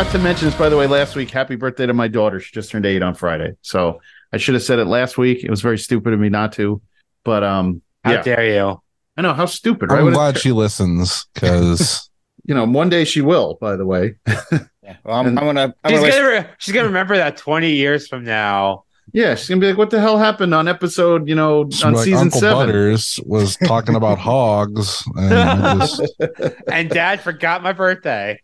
I, I forgot to mention this, by the way, last week. Happy birthday to my daughter. She just turned eight on Friday. So I should have said it last week. It was very stupid of me not to. But um, How yeah, dare you? I know how stupid. Right? I'm glad she listens because you know, one day she will. By the way, Yeah. Well, I'm, I'm gonna. I'm She's gonna gonna re- she's gonna remember that twenty years from now. yeah, she's gonna be like, "What the hell happened on episode? You know, on like season Uncle seven? Butters was talking about hogs and just And Dad forgot my birthday.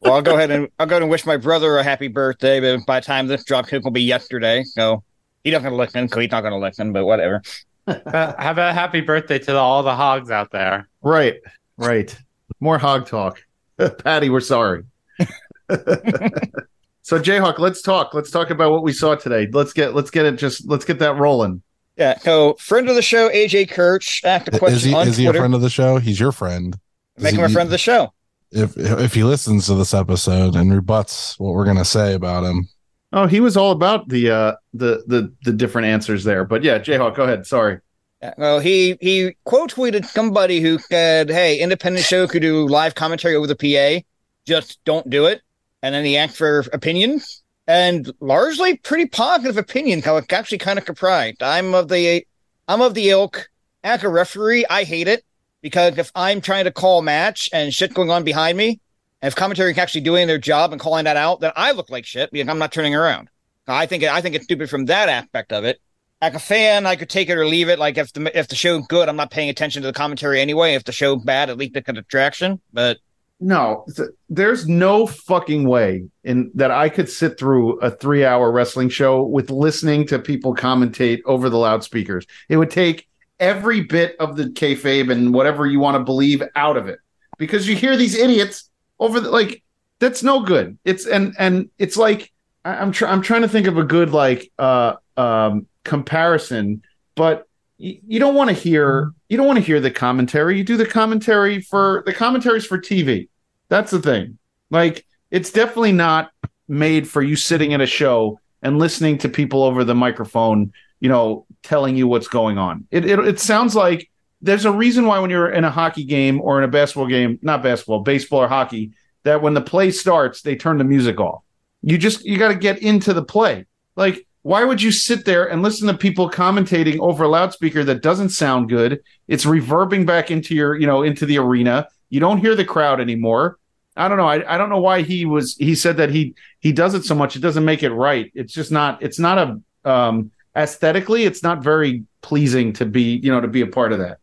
Well, I'll go ahead and I'll go ahead and wish my brother a happy birthday. But by the time this drops, it will be yesterday. So he's not gonna listen. So he's not gonna listen. But whatever. Uh, have a happy birthday to all the hogs out there. Right, right. More hog talk. Patty, we're sorry. so Jayhawk, let's talk. Let's talk about what we saw today. Let's get let's get it just let's get that rolling. Yeah. So friend of the show, AJ Kirch, asked a question is he on is he a friend of the show? He's your friend. Does Make him he- a friend of the show. If if he listens to this episode and rebuts what we're gonna say about him, Oh, he was all about the uh the the the different answers there. But yeah, Jayhawk, go ahead. Sorry. Yeah, well, he he quote tweeted somebody who said, "Hey, independent show could do live commentary over the PA, just don't do it." And then he asked for opinions, and largely pretty positive opinions. How it's actually kind of surprised. I'm of the I'm of the ilk. As a referee, I hate it because if I'm trying to call match and shit going on behind me, and if commentary is actually doing their job and calling that out, then I look like shit because I'm not turning around. I think I think it's stupid from that aspect of it like a fan, I could take it or leave it. Like if the if the show's good, I'm not paying attention to the commentary anyway. If the show's bad, at least it's a distraction. But No, th- there's no fucking way in that I could sit through a three hour wrestling show with listening to people commentate over the loudspeakers. It would take every bit of the kayfabe and whatever you want to believe out of it because you hear these idiots over the like. That's no good. It's and and it's like I, I'm trying. I'm trying to think of a good like uh um comparison, but you, you don't want to hear you don't want to hear the commentary. You do the commentary for the commentaries for TV. That's the thing. Like it's definitely not made for you sitting at a show and listening to people over the microphone, you know, telling you what's going on. It it, it sounds like there's a reason why when you're in a hockey game or in a basketball game, not basketball, baseball or hockey, that when the play starts, they turn the music off. You just you got to get into the play. Like why would you sit there and listen to people commentating over a loudspeaker that doesn't sound good? It's reverbing back into your, you know, into the arena. You don't hear the crowd anymore. I don't know. I, I don't know why he was he said that he he does it so much. It doesn't make it right. It's just not it's not a um aesthetically, it's not very pleasing to be, you know, to be a part of that.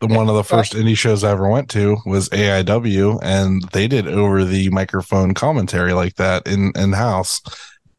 the one of the first indie shows I ever went to was AIW, and they did over the microphone commentary like that in in house.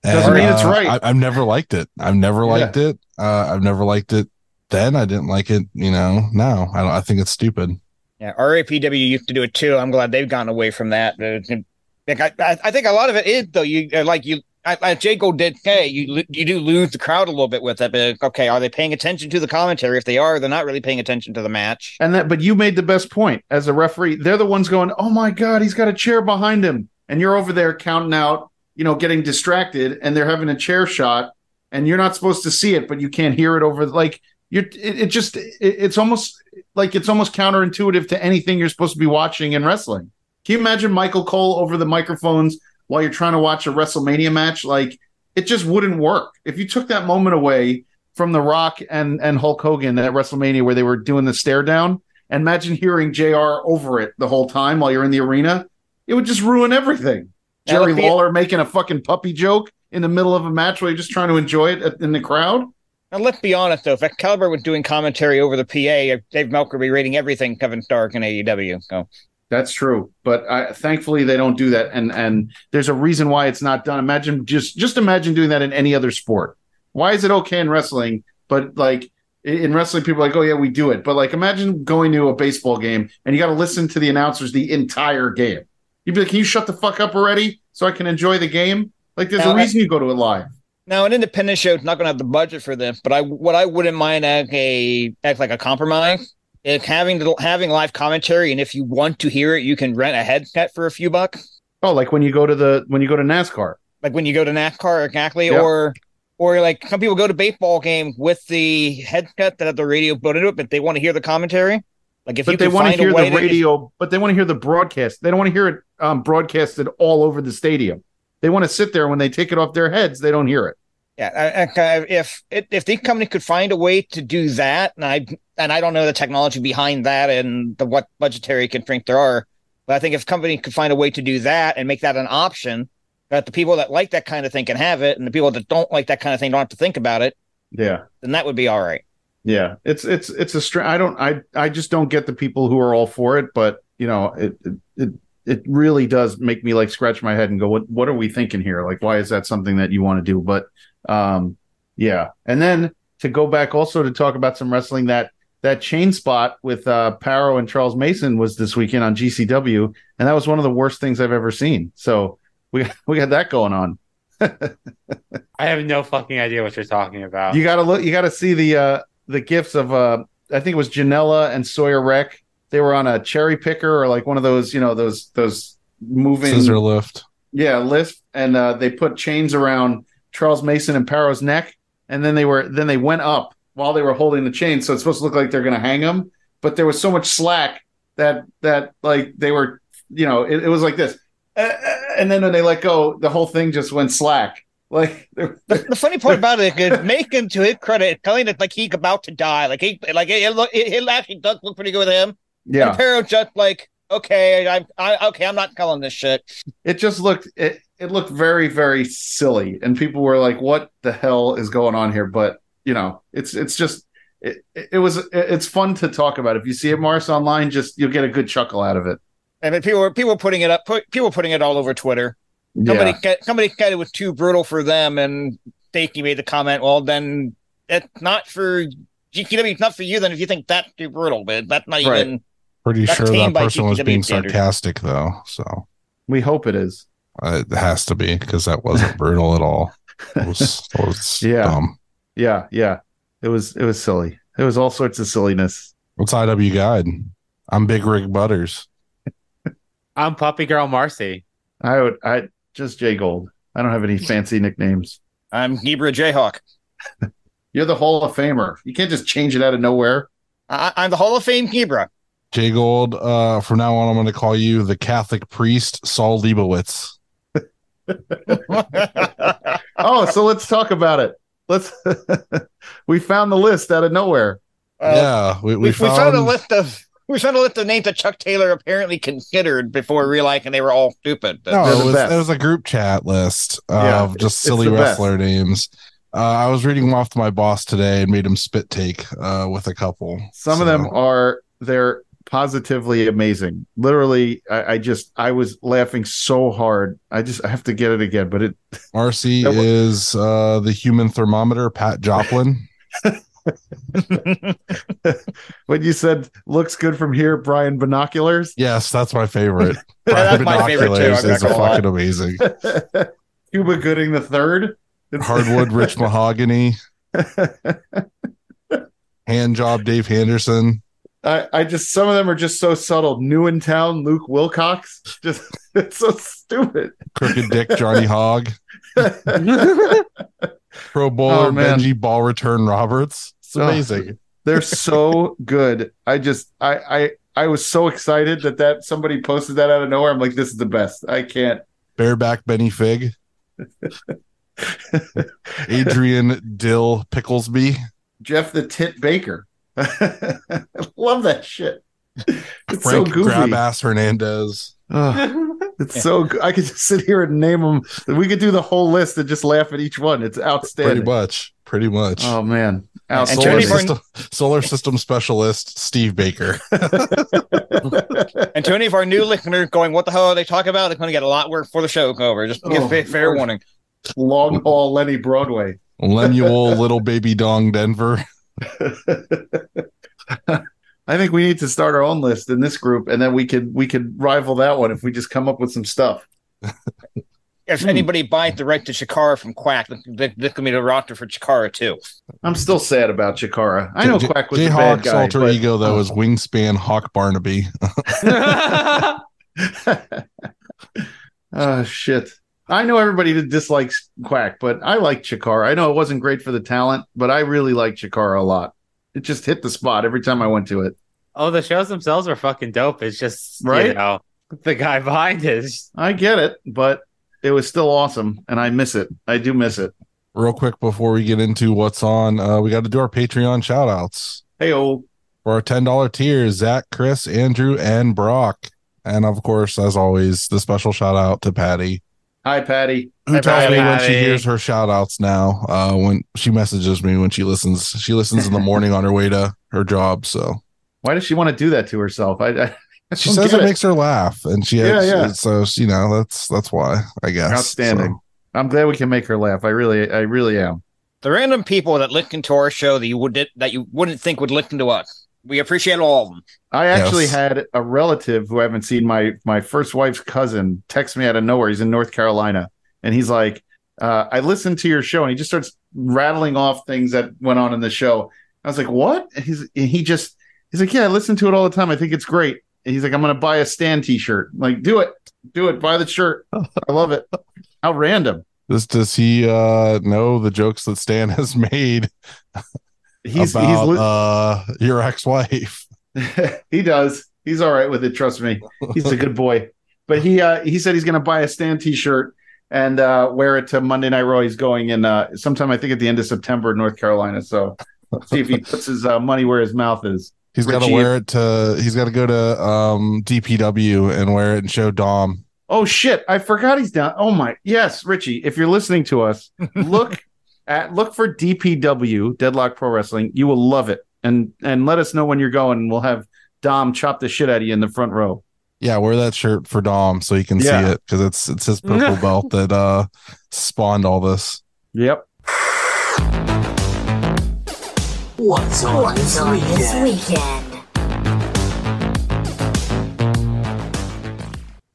Doesn't mean it's right. I, I've never liked it. I've never Yeah. liked it. Uh, I've never liked it. Then I didn't like it. You know, now I don't. I think it's stupid. yeah, RAPW used to do it too. I'm glad they've gone away from that. Like, I, I I think a lot of it is though. You uh, like you. I, I J. Gold did say you you do lose the crowd a little bit with it, but okay, are they paying attention to the commentary? If they are, they're not really paying attention to the match. And that but you made the best point as a referee. They're the ones going, "Oh my god, he's got a chair behind him." And you're over there counting out, you know, getting distracted and they're having a chair shot and you're not supposed to see it, but you can't hear it over like you're it, it just it, it's almost like it's almost counterintuitive to anything you're supposed to be watching in wrestling. Can you imagine Michael Cole over the microphones while you're trying to watch a WrestleMania match? Like it just wouldn't work. If you took that moment away from The Rock and and Hulk Hogan at WrestleMania where they were doing the stare down, and imagine hearing JR over it the whole time while you're in the arena, it would just ruin everything. Jerry Lawler making a fucking puppy joke in the middle of a match while you're just trying to enjoy it in the crowd. Now let's be honest though, if Excalibur was doing commentary over the PA, Dave Meltzer would be rating everything Kevin Stark and AEW. So That's true, but I, thankfully they don't do that, and and there's a reason why it's not done. Imagine just just imagine doing that in any other sport. Why is it okay in wrestling, but like in in wrestling, people are like, oh yeah, we do it. But like, imagine going to a baseball game and you got to listen to the announcers the entire game. You'd be like, can you shut the fuck up already so I can enjoy the game? Like, there's Now, a I- reason you go to it live. Now, an independent show is not going to have the budget for this, but I what I wouldn't mind as a as like a compromise is having having live commentary, and if you want to hear it, you can rent a headset for a few bucks, Oh, like when you go to the when you go to NASCAR. like when you go to NASCAR, exactly, Yep. or or like some people go to baseball game with the headset that have the radio put into it, but they want to hear the commentary. Like if but they want to hear the radio. but they want to hear the broadcast. They don't want to hear it um, broadcasted all over the stadium. They want to sit there when they take it off their heads. They don't hear it. Yeah, I, I, if if the company could find a way to do that, and I and I don't know the technology behind that and the what budgetary constraints there are, but I think if company could find a way to do that and make that an option, that the people that like that kind of thing can have it, and the people that don't like that kind of thing don't have to think about it, Yeah, then that would be all right. yeah. It's it's it's a str. I don't. I I just don't get the people who are all for it. But you know, it it it, it really does make me like scratch my head and go, what what are we thinking here? Like, why is that something that you want to do? But um, yeah. And then to go back also to talk about some wrestling that that chain spot with uh Parrow and Charles Mason was this weekend on GCW, and that was one of the worst things I've ever seen. So we we got that going on. I have no fucking idea what you're talking about. You gotta look you gotta see the uh the gifts of uh I think it was Janela and Sawyer Wreck. They were on a cherry picker or like one of those, you know, those those moving Scissor lift. yeah, lift, and uh, they put chains around Charles Mason and Parrow's neck, and then they were then they went up while they were holding the chain, so it's supposed to look like they're going to hang them, but there was so much slack that that like they were, you know, it, it was like this, Uh, uh, and then when they let go, the whole thing just went slack. Like, The, the funny part about it is making to his credit, telling it like he's about to die, like he like it, it, look, it, it actually does look pretty good with him. yeah, And Parrow just like okay, I, I okay, I'm not calling this shit. it just looked it, it looked very very silly and people were like what the hell is going on here but you know it's it's just it, it was it's fun to talk about if you see it Morris online just you'll get a good chuckle out of it I mean, people were people were putting it up, put, people were putting it all over Twitter. Somebody yeah ca- somebody said it was too brutal for them, and Stakey made the comment, "Well, then it's not for GCW. It's not for you. Then if you think that's too brutal, but that's not Right. even." Pretty That's sure that tamed by person was being standards. sarcastic though. So we hope it is uh, it has to be because that wasn't brutal at all. It was, it was Yeah. dumb. Yeah yeah it was it was silly it was all sorts of silliness What's IW Guide? I'm Big Rig Butters. I'm Puppy Girl Marcy. I would I just Jay Gold I don't have any fancy nicknames I'm Hebrew Jayhawk. you're the Hall of Famer you can't just change it out of nowhere I, I'm the Hall of Fame Hebrew. Jay Gold, uh, from now on, I'm going to call you the Catholic priest Saul Leibowitz. oh so let's talk about it let's we found the list out of nowhere Uh, yeah, we, we, we, we found, found a list of we found a list of names that Chuck Taylor apparently considered before realizing they were all stupid. No, it was, it was a group chat list Yeah, of just silly the best. wrestler names. Uh, I was reading them off to my boss today and made him spit take uh, with a couple. Some of them are they're positively amazing. Literally, I, I just I was laughing so hard. I just I have to get it again, but it Marcy That wa- is uh, the human thermometer, Pat Joplin. when you said looks good from here, Brian binoculars. yes, that's my favorite. That's my favorite too, I'm is fucking amazing. Cuba Gooding the third. Hardwood, Rich Mahogany, hand job, Dave Henderson. I, I just some of them are just so subtle. New in town, Luke Wilcox. Just it's so stupid. Crooked Dick, Johnny Hogg, Pro Bowler, Oh, man. Benji Ball Return Roberts. It's Oh. amazing. They're so good. I just I I I was so excited that that somebody posted that out of nowhere. I'm like, this is the best. I can't. Bareback Benny Fig, Adrian Dill Picklesby, Jeff the Tit Baker. I love that shit. It's Frank so goofy. Grabass Hernandez. Ugh, it's so good. I could just sit here and name them. We could do the whole list and just laugh at each one. It's outstanding. Pretty much. Pretty much. Oh man. Al And Solar Tony Solar- system, solar system specialist Steve Baker. and to any of our new listeners going, what the hell are they talking about? They're going to get a lot work for the show over. Just give Oh, fa- fair Lord. warning. long haul Lenny Broadway. Lemuel Little Baby Dong Denver. I think we need to start our own list in this group, and then we could we could rival that one if we just come up with some stuff. If Hmm. anybody buys the right to Chikara from Quack, this this could be the roster for Chikara too. I'm still sad about Chikara. I know J- Quack was Jay a bad Hawk's guy. alter but- ego though is Wingspan Hawk Barnaby. oh shit. I know everybody that dislikes Quack, but I like Chikara. I know it wasn't great for the talent, but I really like Chikara a lot. It just hit the spot every time I went to it. Oh, the shows themselves are fucking dope. It's just Right? you know the guy behind it. is- I get it, but it was still awesome, and I miss it. I do miss it. Real quick before we get into what's on, uh, we got to do our Patreon shout outs. Hey, oh, For our $10 tiers, Zach, Chris, Andrew, and Brock. And of course, as always, the special shout out to Patty, hi, Patty. who Hi, tells me when she hears her shout outs now, uh, when she messages me when she listens. She listens in the morning on her way to her job. So Why does she want to do that to herself? I, I, I she says get it, makes her laugh. And she, Yeah, yeah. so, you know, that's, that's why, I guess. outstanding. So, I'm glad we can make her laugh. I really, I really am. The random people that listen to our show that you would that you wouldn't think would listen to us. We appreciate all of them. I actually Yes. had a relative who I haven't seen my my first wife's cousin text me out of nowhere. He's in North Carolina, and he's like, uh, "I listened to your show," and he just starts rattling off things that went on in the show. I was like, "What?" And he's and he just he's like, "Yeah, I listen to it all the time. I think it's great." And he's like, "I'm gonna buy a Stan T-shirt." I'm like, do it, do it, buy the shirt. I love it. How random. Does, does he uh, know the jokes that Stan has made He's about he's li- uh, your ex-wife? he does. He's all right with it. Trust me. He's a good boy. But he uh, he said he's going to buy a Stan T-shirt and uh, wear it to Monday Night Raw. He's going in uh, sometime I think at the end of September in North Carolina. So see if he puts his uh, money where his mouth is. He's got to wear it to. He's got to go to um, DPW and wear it and show Dom. Oh shit! I forgot he's down. Oh my yes, Richie. If you're listening to us, look at look for DPW Deadlock Pro Wrestling. You will love it, and and let us know when you're going, and we'll have Dom chop the shit out of you in the front row. Yeah, wear that shirt for Dom so he can Yeah. see it because it's it's his purple belt that uh spawned all this. Yep. What's on, What's this on this weekend? weekend?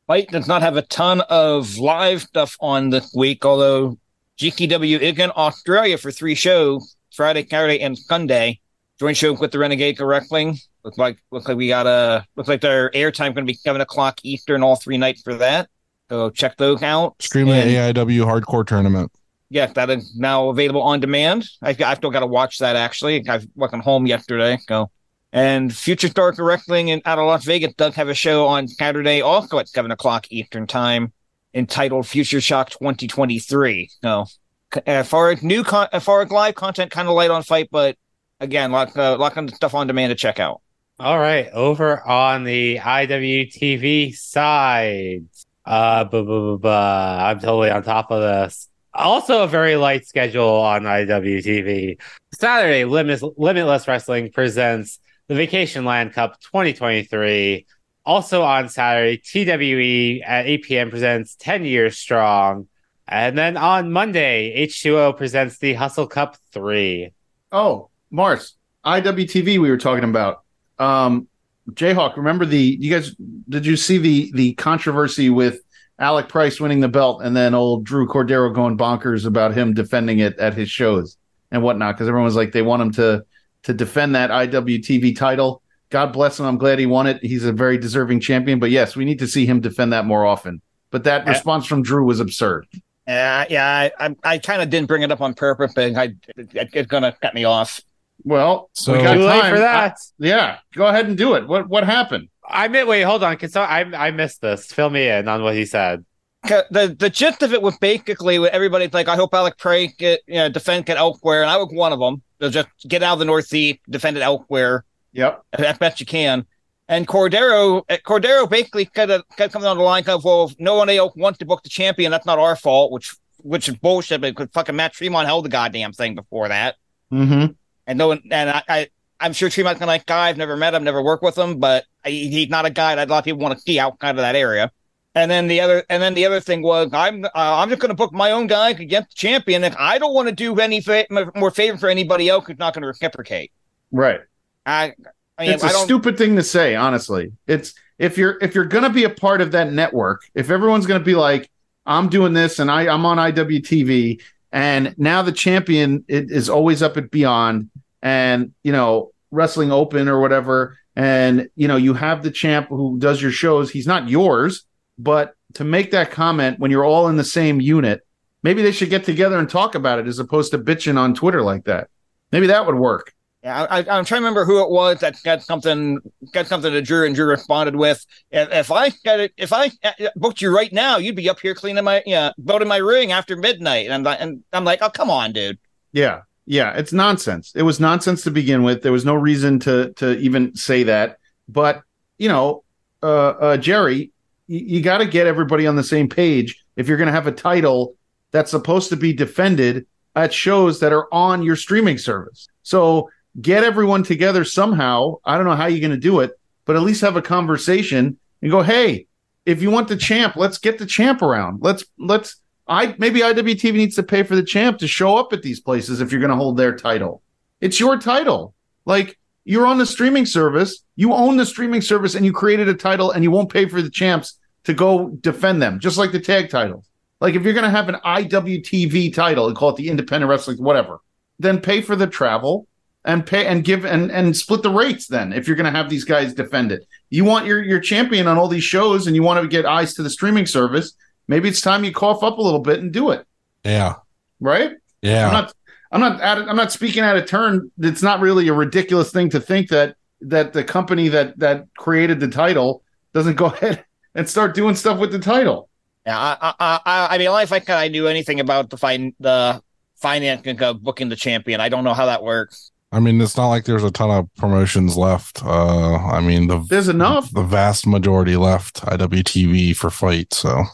Fight does not have a ton of live stuff on this week, although GCW is in Australia for three shows Friday, Saturday, and Sunday. Joint show with the Renegade Wrestling. Looks like looks like we got a looks like their airtime going to be seven o'clock Eastern all three nights for that. So check those out. Stream the And- AIW Hardcore Tournament. Yeah, that is now available on demand. I, I still got to watch that actually. I wasn't home yesterday, so. And Future Star Wrestling in out of Las Vegas does have a show on Saturday, also at seven o'clock Eastern time, entitled Future Shock 2023. So, c- far new, con- far live content, kind of light on fight, but again, lot, uh, lot of stuff on demand to check out. All right, over on the IWTV side, uh, bu- bu- I'm totally on top of this. Also, a very light schedule on IWTV. Saturday, Limitless, Limitless Wrestling presents the Vacation Land Cup 2023. Also on Saturday, TWE at 8 p.m. presents 10 Years Strong. And then on Monday, H2O presents the Hustle Cup 3. Oh, Mars, IWTV we were talking about. Um Jayhawk, remember the you guys did you see the the controversy with Alec Price winning the belt and then old Drew Cordeiro going bonkers about him defending it at his shows and whatnot because everyone was like they want him to to defend that IWTV title. God bless him. I'm glad he won it. He's a very deserving champion. But yes, we need to see him defend that more often. But that Yeah. response from Drew was absurd. Uh, yeah, I, I, I kind of didn't bring it up on purpose, but I, it, it's going to cut me off. Well, So- we got Too late time. for that. yeah, go ahead and do it. What what happened? I mean, wait, hold on. Cause so I I missed this. Fill me in on what he said. The the gist of it was basically with everybody's like, I hope Alec Pray get you know defend get elsewhere, and I was one of them. They'll just get out of the Northeast, defend it elsewhere Yep. as best you can. And Cordeiro uh, Cordeiro basically kind of kind of coming on the line kind of well, if no one else wants to book the champion, that's not our fault, which which is bullshit. Because fucking Matt Tremont held the goddamn thing before that, Mm-hmm. and no one and I. I I'm sure Tremont's kind of like guy. I've never met him, never worked with him, but he, he's not a guy that a lot of people want to see outside of that area. And then the other, and then the other thing was, I'm uh, I'm just going to book my own guy against the champion, and I don't want to do any fa- more favor for anybody else who's not going to reciprocate. Right. I, I it's a stupid thing to say, honestly. It's if you're if you're gonna be a part of that network, if everyone's gonna be like, I'm doing this and I, I'm on IWTV, and now the champion is always up at Beyond and you know, wrestling open or whatever, and you know, you have the champ who does your shows, he's not yours, but to make that comment when you're all in the same unit, maybe they should get together and talk about it as opposed to bitching on Twitter like that. Maybe that would work. I, I'm trying to remember who it was that got something got something to Drew, and Drew responded with, "If, if I got it, if I uh, booked you right now, you'd be up here cleaning my, yeah, building my ring after midnight." And I'm like, and I'm like, "Oh, come on, dude." Yeah, yeah, it's nonsense. It was nonsense to begin with. There was no reason to to even say that. But you know, uh, uh, Jerry, you, you got to get everybody on the same page if you're going to have a title that's supposed to be defended at shows that are on your streaming service. So get everyone together somehow. I don't know how you're going to do it, but at least have a conversation and go, hey, if you want the champ, let's get the champ around. Let's let's I maybe IWTV needs to pay for the champ to show up at these places if you're going to hold their title. It's your title. Like you're on the streaming service, you own the streaming service, and you created a title, and you won't pay for the champs to go defend them, just like the tag titles. Like if you're going to have an IWTV title and call it the Independent Wrestling, whatever, then pay for the travel and pay and give and and split the rates. Then if you're going to have these guys defend it, you want your your champion on all these shows, and you want to get eyes to the streaming service. Maybe it's time you cough up a little bit and do it. Yeah. Right. Yeah. I'm not. I'm not. At, I'm not speaking out of turn. It's not really a ridiculous thing to think that that the company that that created the title doesn't go ahead and start doing stuff with the title. Yeah, I, I, I, I mean, if I could, I knew anything about the fin- the financing of uh, booking the champion. I don't know how that works. I mean, it's not like there's a ton of promotions left. Uh, I mean, the There's enough. the vast majority left IWTV for fight. So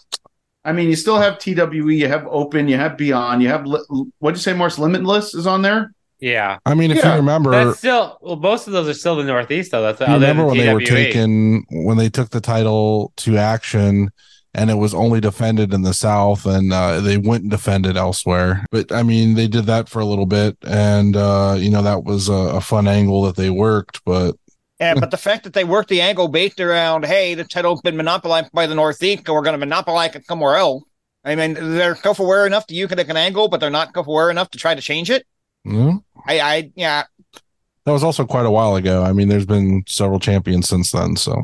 I mean, you still have TWE, you have Open, you have Beyond, you have what'd you say, Morse? Limitless is on there. Yeah. I mean, if Yeah, you remember, That's still well, most of those are still the Northeast though. That's you remember than when they were taken when they took the title to action and it was only defended in the south and uh, they went and defended elsewhere but i mean they did that for a little bit and uh, you know that was a, a fun angle that they worked but And but the fact that they worked the angle based around, hey, the title's been monopolized by the Northeast, and we're going to monopolize it somewhere else. I mean, they're self-aware enough to use it as an angle, but they're not self-aware enough to try to change it. you know, I, I, yeah. that was also quite a while ago i mean there's been several champions since then so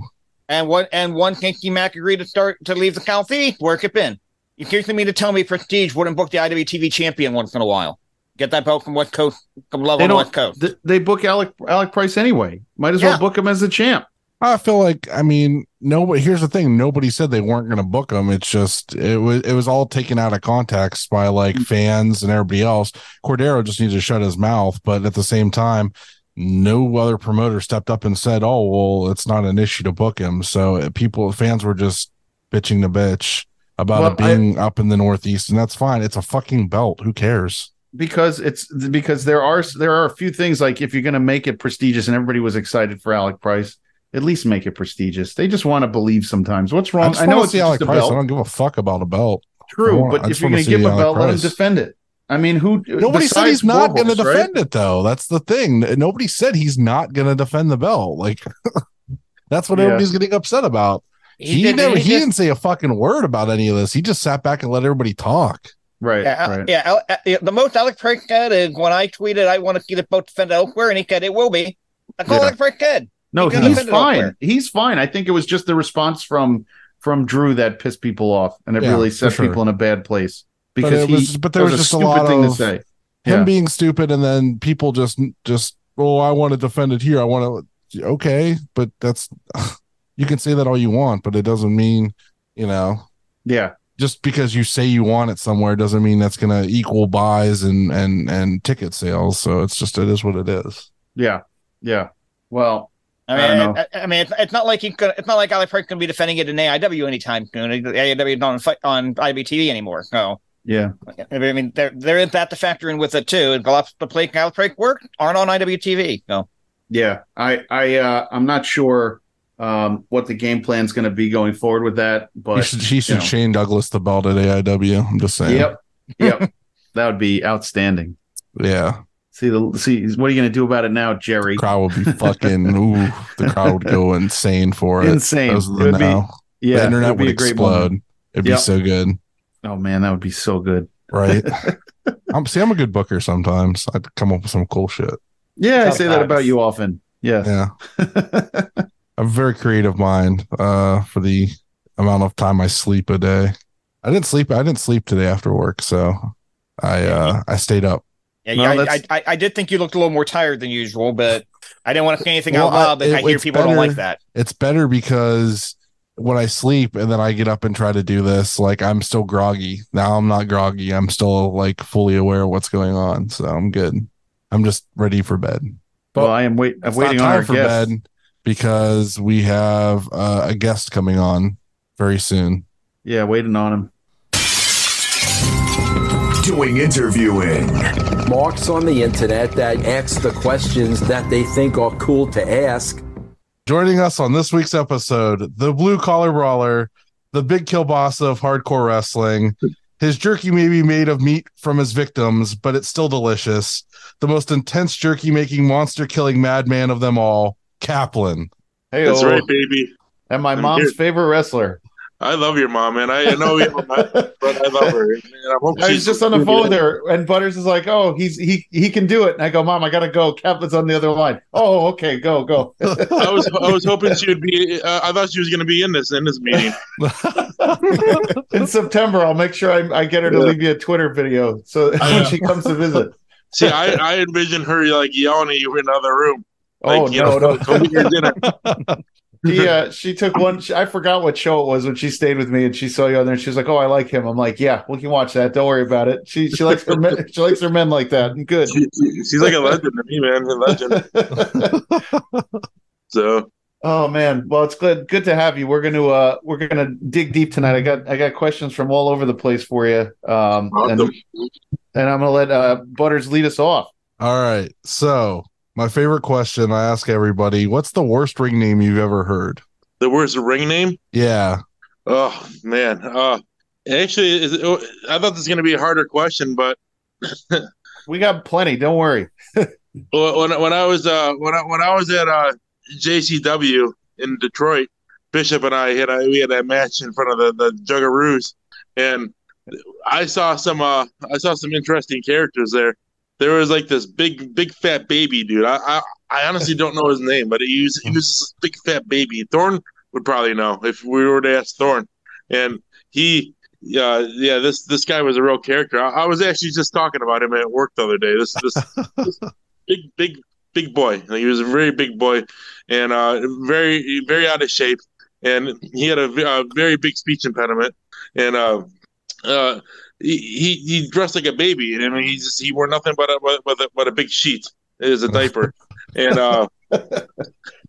And what? And one Kinky Mac agreed to start to leave the county. Work it been? You seriously mean to tell me Prestige wouldn't book the IWTV champion once in a while? Get that belt from West Coast, from Love They on West Coast. Th- they book Alec Alec Price anyway. Might as well book him as the champ. I feel like I mean nobody. Here's the thing: nobody said they weren't going to book him. It's just it was it was all taken out of context by like mm-hmm. fans and everybody else. Cordeiro just needs to shut his mouth, but at the same time, no other promoter stepped up and said, "Oh, well, it's not an issue to book him." So uh, people, fans were just bitching the bitch about Well, it being up in the Northeast, and that's fine. It's a fucking belt. Who cares? because it's because there are there are a few things like if you're going to make it prestigious and everybody was excited for Alec Price, at least make it prestigious. They just want to believe sometimes. What's I, wrong? just I, know it's Alec Price. I don't give a fuck about a belt. True, wanna- but if you're going to give a belt, let him defend it. I mean, who? Nobody said he's not going to Warhorse, right? defend it, though. That's the thing. Nobody said he's not going to defend the belt. Like that's what Yeah. everybody's getting upset about. He, did- never. He, just- didn't say a fucking word about any of this. He just sat back and let everybody talk. Right, Yeah, right. yeah, Al- uh, yeah. The most Alex Price said is when I tweeted, I want to see the boat defended elsewhere, and he said it will be. That's all Yeah. Alex Price said. No, He he's fine. elsewhere. He's fine. I think it was just the response from from Drew that pissed people off, and it Yeah, really set sure. people in a bad place But because it he. was- but there that was just a stupid lot thing of to say. Him Yeah. being stupid, and then people just just oh, I want to defend it here. I want to. Okay, but that's you can say that all you want, but it doesn't mean you know Yeah, just because you say you want it somewhere doesn't mean that's going to equal buys and and and ticket sales. So it's just it is what it is. yeah, yeah. Well, I I mean, don't. I, I mean, it's, it's not like he could. It's not like Alex Price can be defending it in AIW anytime soon. AIW is not on, fi- on IWTV anymore. So yeah, I mean, there there is that to factor in with it too. And the the play Alex Price work aren't on IWTV. No. yeah. I, I, uh, I'm not sure um, what the game plan is going to be going forward with that, but he should, he should you know. Shane Douglas the belt at AIW. I'm just saying. Yep, yep. that would be outstanding. Yeah. See the see. What are you going to do about it now, Jerry? The Crowd would be fucking. ooh, the crowd would go insane for it. Insane. Those It the would be- Yeah, the internet be would explode. It'd Yep. be so good, Oh man, that would be so good. right? I'm see. I'm a good booker. Sometimes I'd come up with some cool shit. Yeah, I say that about you often. Yes. Yeah. a very creative mind uh for the amount of time I sleep a day. I didn't sleep I didn't sleep today after work, so I uh I stayed up. Yeah, No, yeah, I, I, I, I did think you looked a little more tired than usual, but I didn't want to say anything Well, out loud. I- But I, it- hear it's people don't like that. It's better because when I sleep and then I get up and try to do this, like I'm still groggy. Now I'm not groggy. I'm still like fully aware of what's going on. So I'm good. I'm just ready for bed. well, I am wait. I'm waiting on our for guest. bed because we have uh, a guest coming on very soon. Yeah, waiting on him. Doing interviewing. marks on the internet that ask the questions that they think are cool to ask. Joining us on this week's episode, the blue collar brawler, the big kill boss of hardcore wrestling. His jerky may be made of meat from his victims, but it's still delicious. The most intense jerky making monster killing madman of them all, Kaplan. Hey, That's right, baby. and my I'm mom's here. favorite wrestler. I love your mom, man. I, I know you, but I love her. And I, hope I was she's just on the phone with her, and Butters is like, "Oh, he's he he can do it." And I go, "Mom, I gotta go. Kaplan's on the other line." Oh, okay, go go. I was I was hoping she would be. Uh, I thought she was going to be in this in this meeting. In September, I'll make sure I, I get her to Yeah. leave you a Twitter video so when she comes to visit. See, I, I envision her like yelling at you in another room. Oh you no, know, no. come get your dinner. She uh, she took one. She, I forgot what show it was when she stayed with me, and she saw you on there. And she was like, "Oh, I like him." I'm like, "Yeah, we can watch that. Don't worry about it." She she likes her men. She likes her men like that. Good. She- she- she's like a legend to me, man. A legend. So Oh man, well it's good good to have you. We're gonna uh we're gonna dig deep tonight. I got I got questions from all over the place for you. Um and, and I'm gonna let uh Butters lead us off. All right. So, my favorite question I ask everybody what's the worst ring name you've ever heard? The worst ring name? Yeah. Oh man. Uh, actually, is it, I thought this was going to be a harder question, but We got plenty, don't worry. when when I was uh when I when I was at uh JCW in Detroit, Bishop and I had a, we had that match in front of the the Juggaroos, and I saw some uh I saw some interesting characters there. There was like this big big fat baby dude. I I, I honestly don't know his name, but he was he was this big fat baby. Thorn would probably know if we were to ask Thorn, and he. Yeah, yeah. This this guy was a real character. I, I was actually just talking about him at work the other day. This this, this big big big boy. Like, he was a very big boy, and uh, very very out of shape. And he had a very big speech impediment, and uh, uh, he, he dressed like a baby. I mean, he just he wore nothing but a but, but, a, but a big sheet as a diaper, and uh,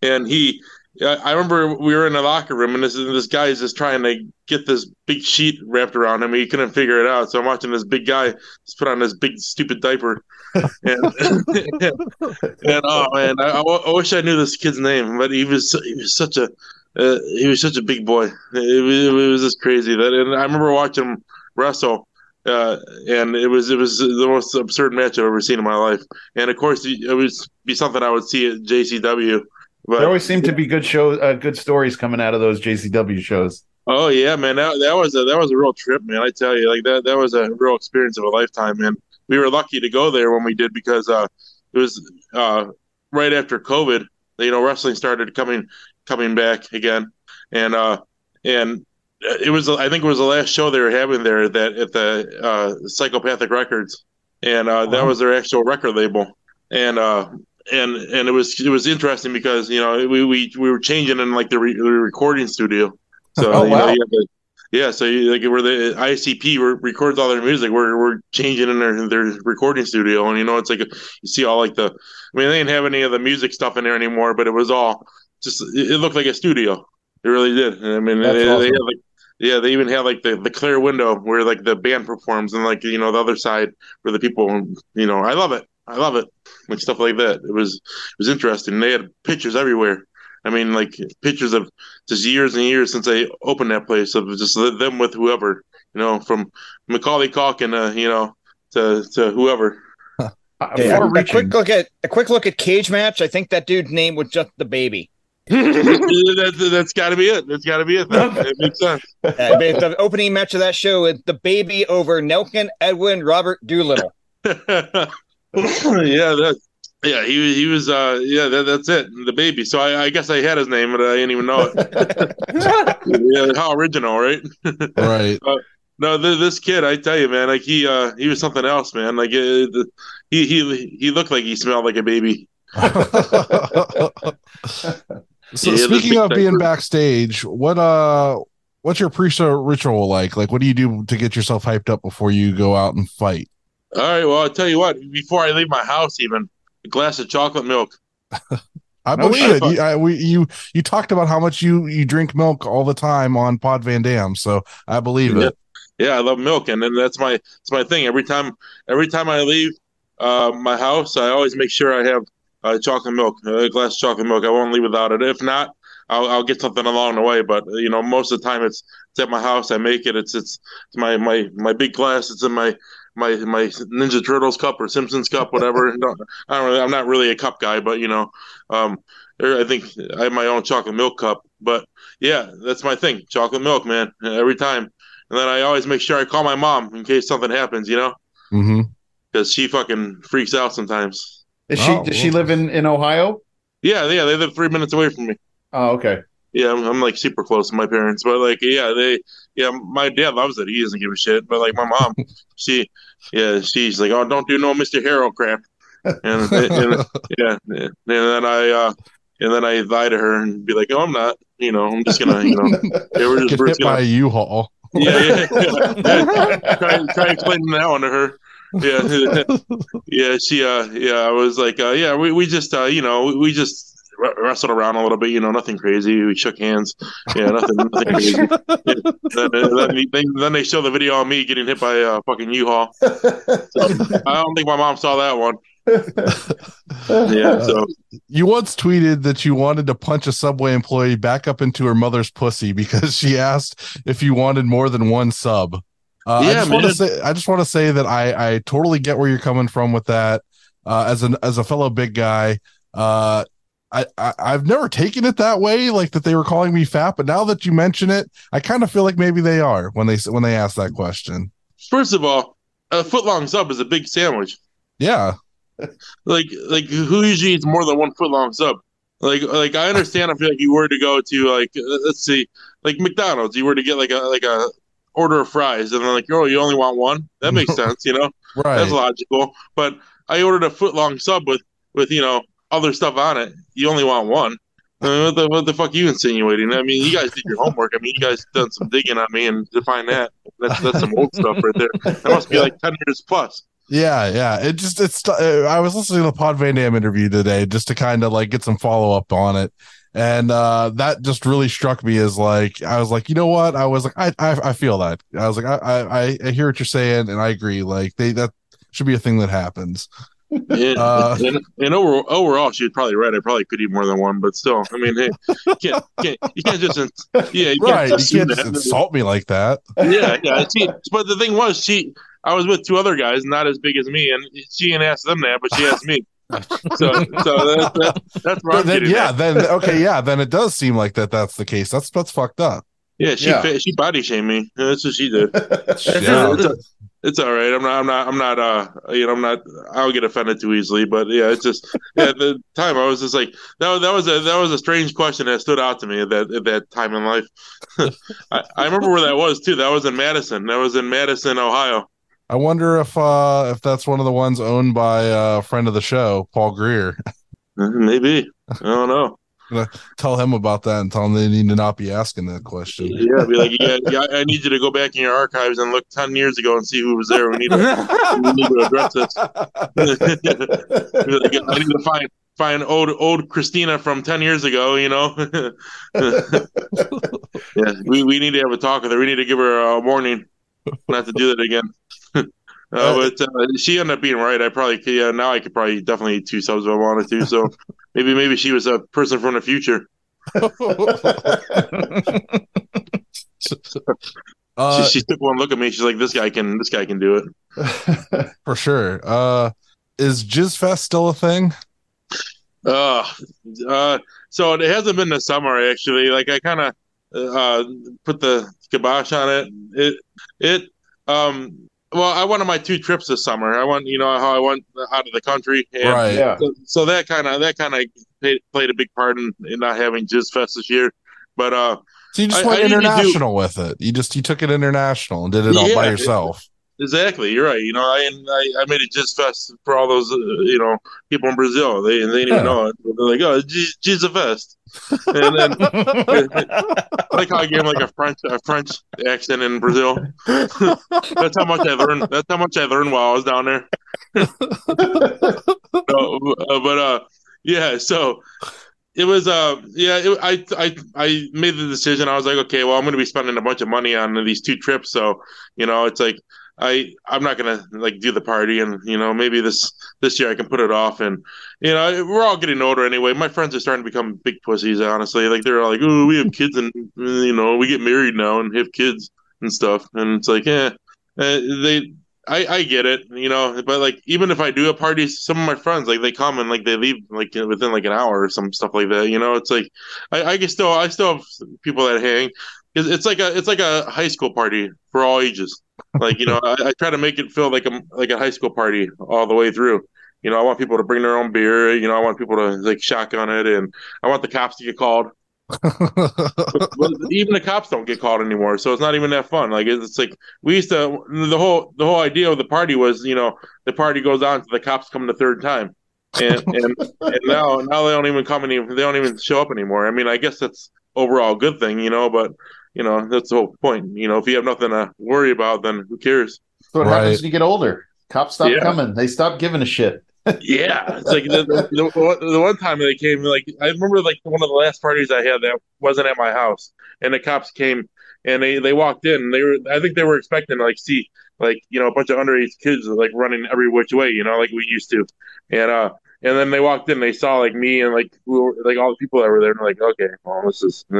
and he. I remember we were in the locker room, and this this guy is just trying to get this big sheet wrapped around him. He couldn't figure it out, so I'm watching this big guy just put on this big stupid diaper, and and oh man, I, I w- I wish I knew this kid's name, but he was he was such a uh, he was such a big boy. It, was- it was just crazy that, and I remember watching him wrestle, uh, and it was it was the most absurd match I've ever seen in my life. And of course, it would be something I would see at JCW. But There always seem to be good shows, uh, good stories coming out of those JCW shows. Oh yeah, man, that that was a that was a real trip, man. I tell you, like that that was a real experience of a lifetime, man. We were lucky to go there when we did because uh, it was uh, right after COVID. You know, wrestling started coming coming back again, and uh, and it was I think it was the last show they were having there that at the uh, Psychopathic Records, and uh, that was their actual record label, and uh, and and it was it was interesting because you know we we, we were changing in like the, re- the recording studio, so Oh, you know, wow. to- yeah, so you, like where the ICP re- records all their music, we're we're changing in their their recording studio, and you know it's like a, you see all like the, I mean they didn't have any of the music stuff in there anymore, but it was all just it, it looked like a studio. It really did. I mean That's they, they had like yeah they even had like the the clear window where like the band performs, and like you know the other side where the people you know I love it. I love it. Like stuff like that. It was it was interesting. They had pictures everywhere. I mean, like pictures of just years and years since they opened that place of just them with whoever, you know, from Macaulay Culkin, uh, you know, to to whoever. Uh, Yeah, a quick look at a quick look at cage match. I think that dude's name was just the baby. That, that's got to be it. That's got to be it. Then. It makes sense. Uh, the opening match of that show is the baby over Nelkin Edwin Robert Doolittle. yeah, that. Yeah, he he was. Uh, yeah, that, that's it. The baby. So I, I guess I had his name, but I didn't even know it. yeah, how original, right? Right. no, th- this kid, I tell you, man, like he uh he was something else, man. Like uh, he he he looked like he smelled like a baby. So Yeah, speaking of being backstage, what uh what's your pre-show ritual like? Like what do you do to get yourself hyped up before you go out and fight? All right, well, I'll tell you what. Before I leave my house, even a glass of chocolate milk. I No believe shit. it. You, I, we, you you talked about how much you you drink milk all the time on Pod Van Dam, so I believe it. Yeah, I love milk, and then that's my it's my thing. Every time every time I leave uh, my house, I always make sure I have uh, chocolate milk, a glass of chocolate milk. I won't leave without it. If not, I'll, I'll get something along the way. But you know, most of the time it's it's at my house. I make it. It's it's, it's my my my big glass. It's in my my my Ninja Turtles cup or Simpsons cup, whatever. I don't really, I'm not really a cup guy, but you know, um, I think I have my own chocolate milk cup. But yeah, that's my thing. Chocolate milk, man. Every time. And then I always make sure I call my mom in case something happens, you know, because she fucking freaks out sometimes. Is she Oh, does she live in in Ohio? Yeah, yeah, they live three minutes away from me. Oh, okay. Yeah, I'm, I'm like super close to my parents, but like, yeah, they, yeah, my dad loves it. He doesn't give a shit. But like my mom, she, yeah, she's like, oh, don't do no Mister Hero crap, and, and yeah, yeah. and then I, uh, and then I lie to her and be like, oh, I'm not, you know, I'm just gonna, you know, yeah, we're just, Get hit by gonna, a U-Haul. yeah, yeah, yeah. yeah. Try, try explaining that one to her. Yeah, yeah, she, uh, yeah, I was like, uh, yeah, we, we just, uh, you know, we, we just wrestled around a little bit, you know, nothing crazy. We shook hands. Yeah, nothing, nothing crazy. Yeah. Then, then, they, then they show the video on me getting hit by a fucking U-Haul. I don't think my mom saw that one. Yeah, so You once tweeted that you wanted to punch a subway employee back up into her mother's pussy because she asked if you wanted more than one sub. Uh, I Yeah, just want to say, I just want to say that I, I totally get where you're coming from with that. Uh, as an as a fellow big guy, uh, I, I I've never taken it that way, like that they were calling me fat. But now that you mention it, I kind of feel like maybe they are when they when they ask that question. first of all, a foot long sub is a big sandwich. Yeah, like like who usually eats more than one foot long sub like like i understand if like you were to go to like uh, let's see like mcdonald's you were to get like a like a order of fries and they're like oh you only want one that makes sense you know right. that's logical but i ordered a foot long sub with with you know other stuff on it you only want one I mean, what the what the fuck are you insinuating? I mean, you guys did your homework. I mean, you guys done some digging on me and to find that. That's that's some old stuff right there. That must be like ten years plus. Yeah, yeah. It just it's. Uh, I was listening to the Pod Van Dam interview today just to kind of like get some follow up on it, and uh that just really struck me as like I was like, you know what? I was like, I I, I feel that. I was like, I, I I hear what you're saying, and I agree. Like they that should be a thing that happens. And, Uh, and, and over, overall, she's probably right. I probably could eat more than one, but still, I mean, hey, you can't, can't you can't just yeah, you Right? You can't just that. insult me like that. Yeah, yeah. She, but the thing was, she, I was with two other guys, not as big as me, and she didn't ask them that, but she asked me. So, so that, that, that's where I'm then, yeah, at. then okay, yeah, then it does seem like that. That's the case. That's that's fucked up. Yeah, she, Yeah. she body shamed me. That's what she did. Yeah. It's, it's all right. I'm not. I'm not. I'm not. Uh, you know, I'm not. I'll get offended too easily. But yeah, it's just yeah. At the time, I was just like that. Was, that was a that was a strange question that stood out to me at that at that time in life. I, I remember where that was too. That was in Madison. That was in Madison, Ohio. I wonder if uh if that's one of the ones owned by a friend of the show, Paul Greer. Uh, Maybe. I don't know. tell him about that and tell him they need to not be asking that question. Yeah, be like, yeah, yeah, I need you to go back in your archives and look ten years ago and see who was there. We need to, we need to address this. Like, I need to find find old old Christina from ten years ago. You know. yeah, we, we need to have a talk with her. We need to give her a warning not to do that again. Uh, but uh, she ended up being right. I probably could, yeah. Now I could probably definitely eat two subs if I wanted to. So maybe maybe she was a person from the future. Uh, she, she took one look at me. She's like, "This guy can. This guy can do it." for sure. Uh, is Jizz Fest still a thing? Uh, uh, so it hasn't been the summer actually. Like I kind of uh put the kibosh on it. It it um. Well, I went on my two trips this summer. I went, you know, how I went out of the country, and Right. yeah. so, so that kind of that kind of played, played a big part in, in not having Jizz Fest this year. But uh, So you just I- went I usually do- international with it. You just you took it international and did it all by yourself. Exactly, you're right. You know, I I, I made it just fest for all those uh, you know people in Brazil. They they didn't even know it. They're like, oh, Jesus fest. And then I like how I gave him like a French a French accent in Brazil. that's how much I learned. That's how much I learned while I was down there. So, uh, but uh, yeah. So it was uh, yeah. It, I I I made the decision. I was like, okay, well, I'm going to be spending a bunch of money on these two trips. So you know, it's like I I'm not gonna like do the party, and you know maybe this this year I can put it off, and you know we're all getting older anyway. My friends are starting to become big pussies, honestly. Like they're all like, oh, we have kids, and you know we get married now and have kids and stuff, and it's like, eh, uh, they. I, I get it, you know, but like even if I do a party, some of my friends like they come and like they leave like within like an hour or some stuff like that. You know, it's like I, I can still I still have people that hang. It's like a it's like a high school party for all ages like you know I, I try to make it feel like a like a high school party all the way through. You know i want people to bring their own beer. You know i want people to like shotgun it and i want the cops to get called. But even the cops don't get called anymore so it's not even that fun. Like it's, it's like we used to the whole the whole idea of the party was you know the party goes on to the cops come the third time. And and, and now now they don't even come any they don't even show up anymore. I mean i guess that's overall a good thing you know but you know that's the whole point you know if you have nothing to worry about then who cares That's what Right. happens when you get older. Cops stop Yeah. coming. They stop giving a shit. yeah, it's like the, the, the, one- time they came, like I remember, like one of the last parties I had that wasn't at my house, and the cops came and they they walked in. And they were, I think they were expecting to like see like you know a bunch of underage kids like running every which way, you know, like we used to, and uh. And then they walked in. They saw like me and like were, like all the people that were there. And they're like, okay, well, this is all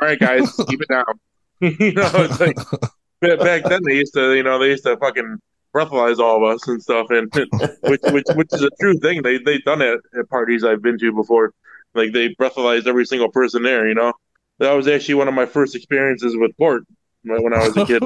right, guys, keep it down. you know, it's like back then they used to, you know, they used to fucking breathalyze all of us and stuff, and which which which is a true thing. They they done it at parties I've been to before. Like they breathalyzed every single person there. You know, that was actually one of my first experiences with port when I was a kid.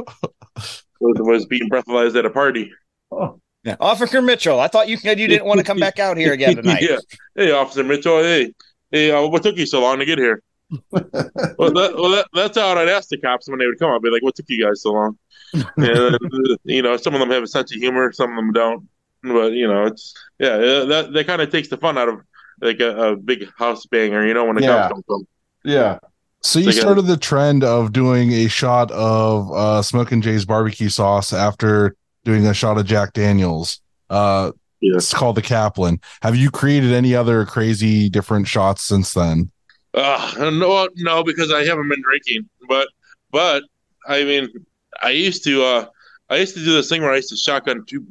was, was being breathalyzed at a party. Oh. Yeah. Officer Mitchell, I thought you said you didn't want to come back out here again tonight. yeah. Hey, Officer Mitchell. Hey, hey, uh, what took you so long to get here? well, that, well that, that's how I'd ask the cops when they would come. I'd be like, "What took you guys so long?" And uh, you know, some of them have a sense of humor, some of them don't. But you know, it's yeah, uh, that that kind of takes the fun out of like a, a big house banger. You know, when the Yeah. cops don't come. Yeah. So you started the trend of doing a shot of uh Smoking Jay's barbecue sauce after doing a shot of Jack Daniels. Uh Yeah. it's called the Kaplan. Have you created any other crazy different shots since then? Uh, no, no, because I haven't been drinking. But, but I mean, I used to, uh, I used to do this thing where I used to shotgun two,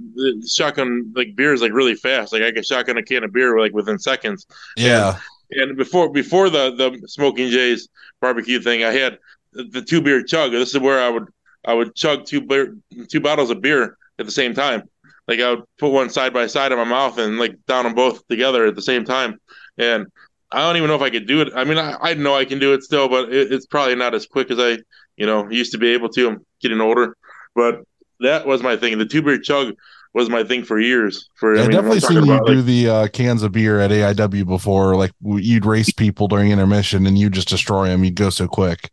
shotgun like beers like really fast. Like I could shotgun a can of beer like within seconds. Yeah. And before before the the smoking jays barbecue thing, I had the, the two beer chug. This is where I would I would chug two beer two bottles of beer at the same time. Like I would put one side by side in my mouth and like down them both together at the same time. And I don't even know if I could do it. I mean, I, I know I can do it still, but it, it's probably not as quick as I, you know, used to be able to. I'm getting older, but that was my thing. The two beer chug was my thing for years. For I I mean, definitely seen you about, do like, the uh, cans of beer at AIW before. Like you'd race people during intermission and you just destroy them. You'd go so quick.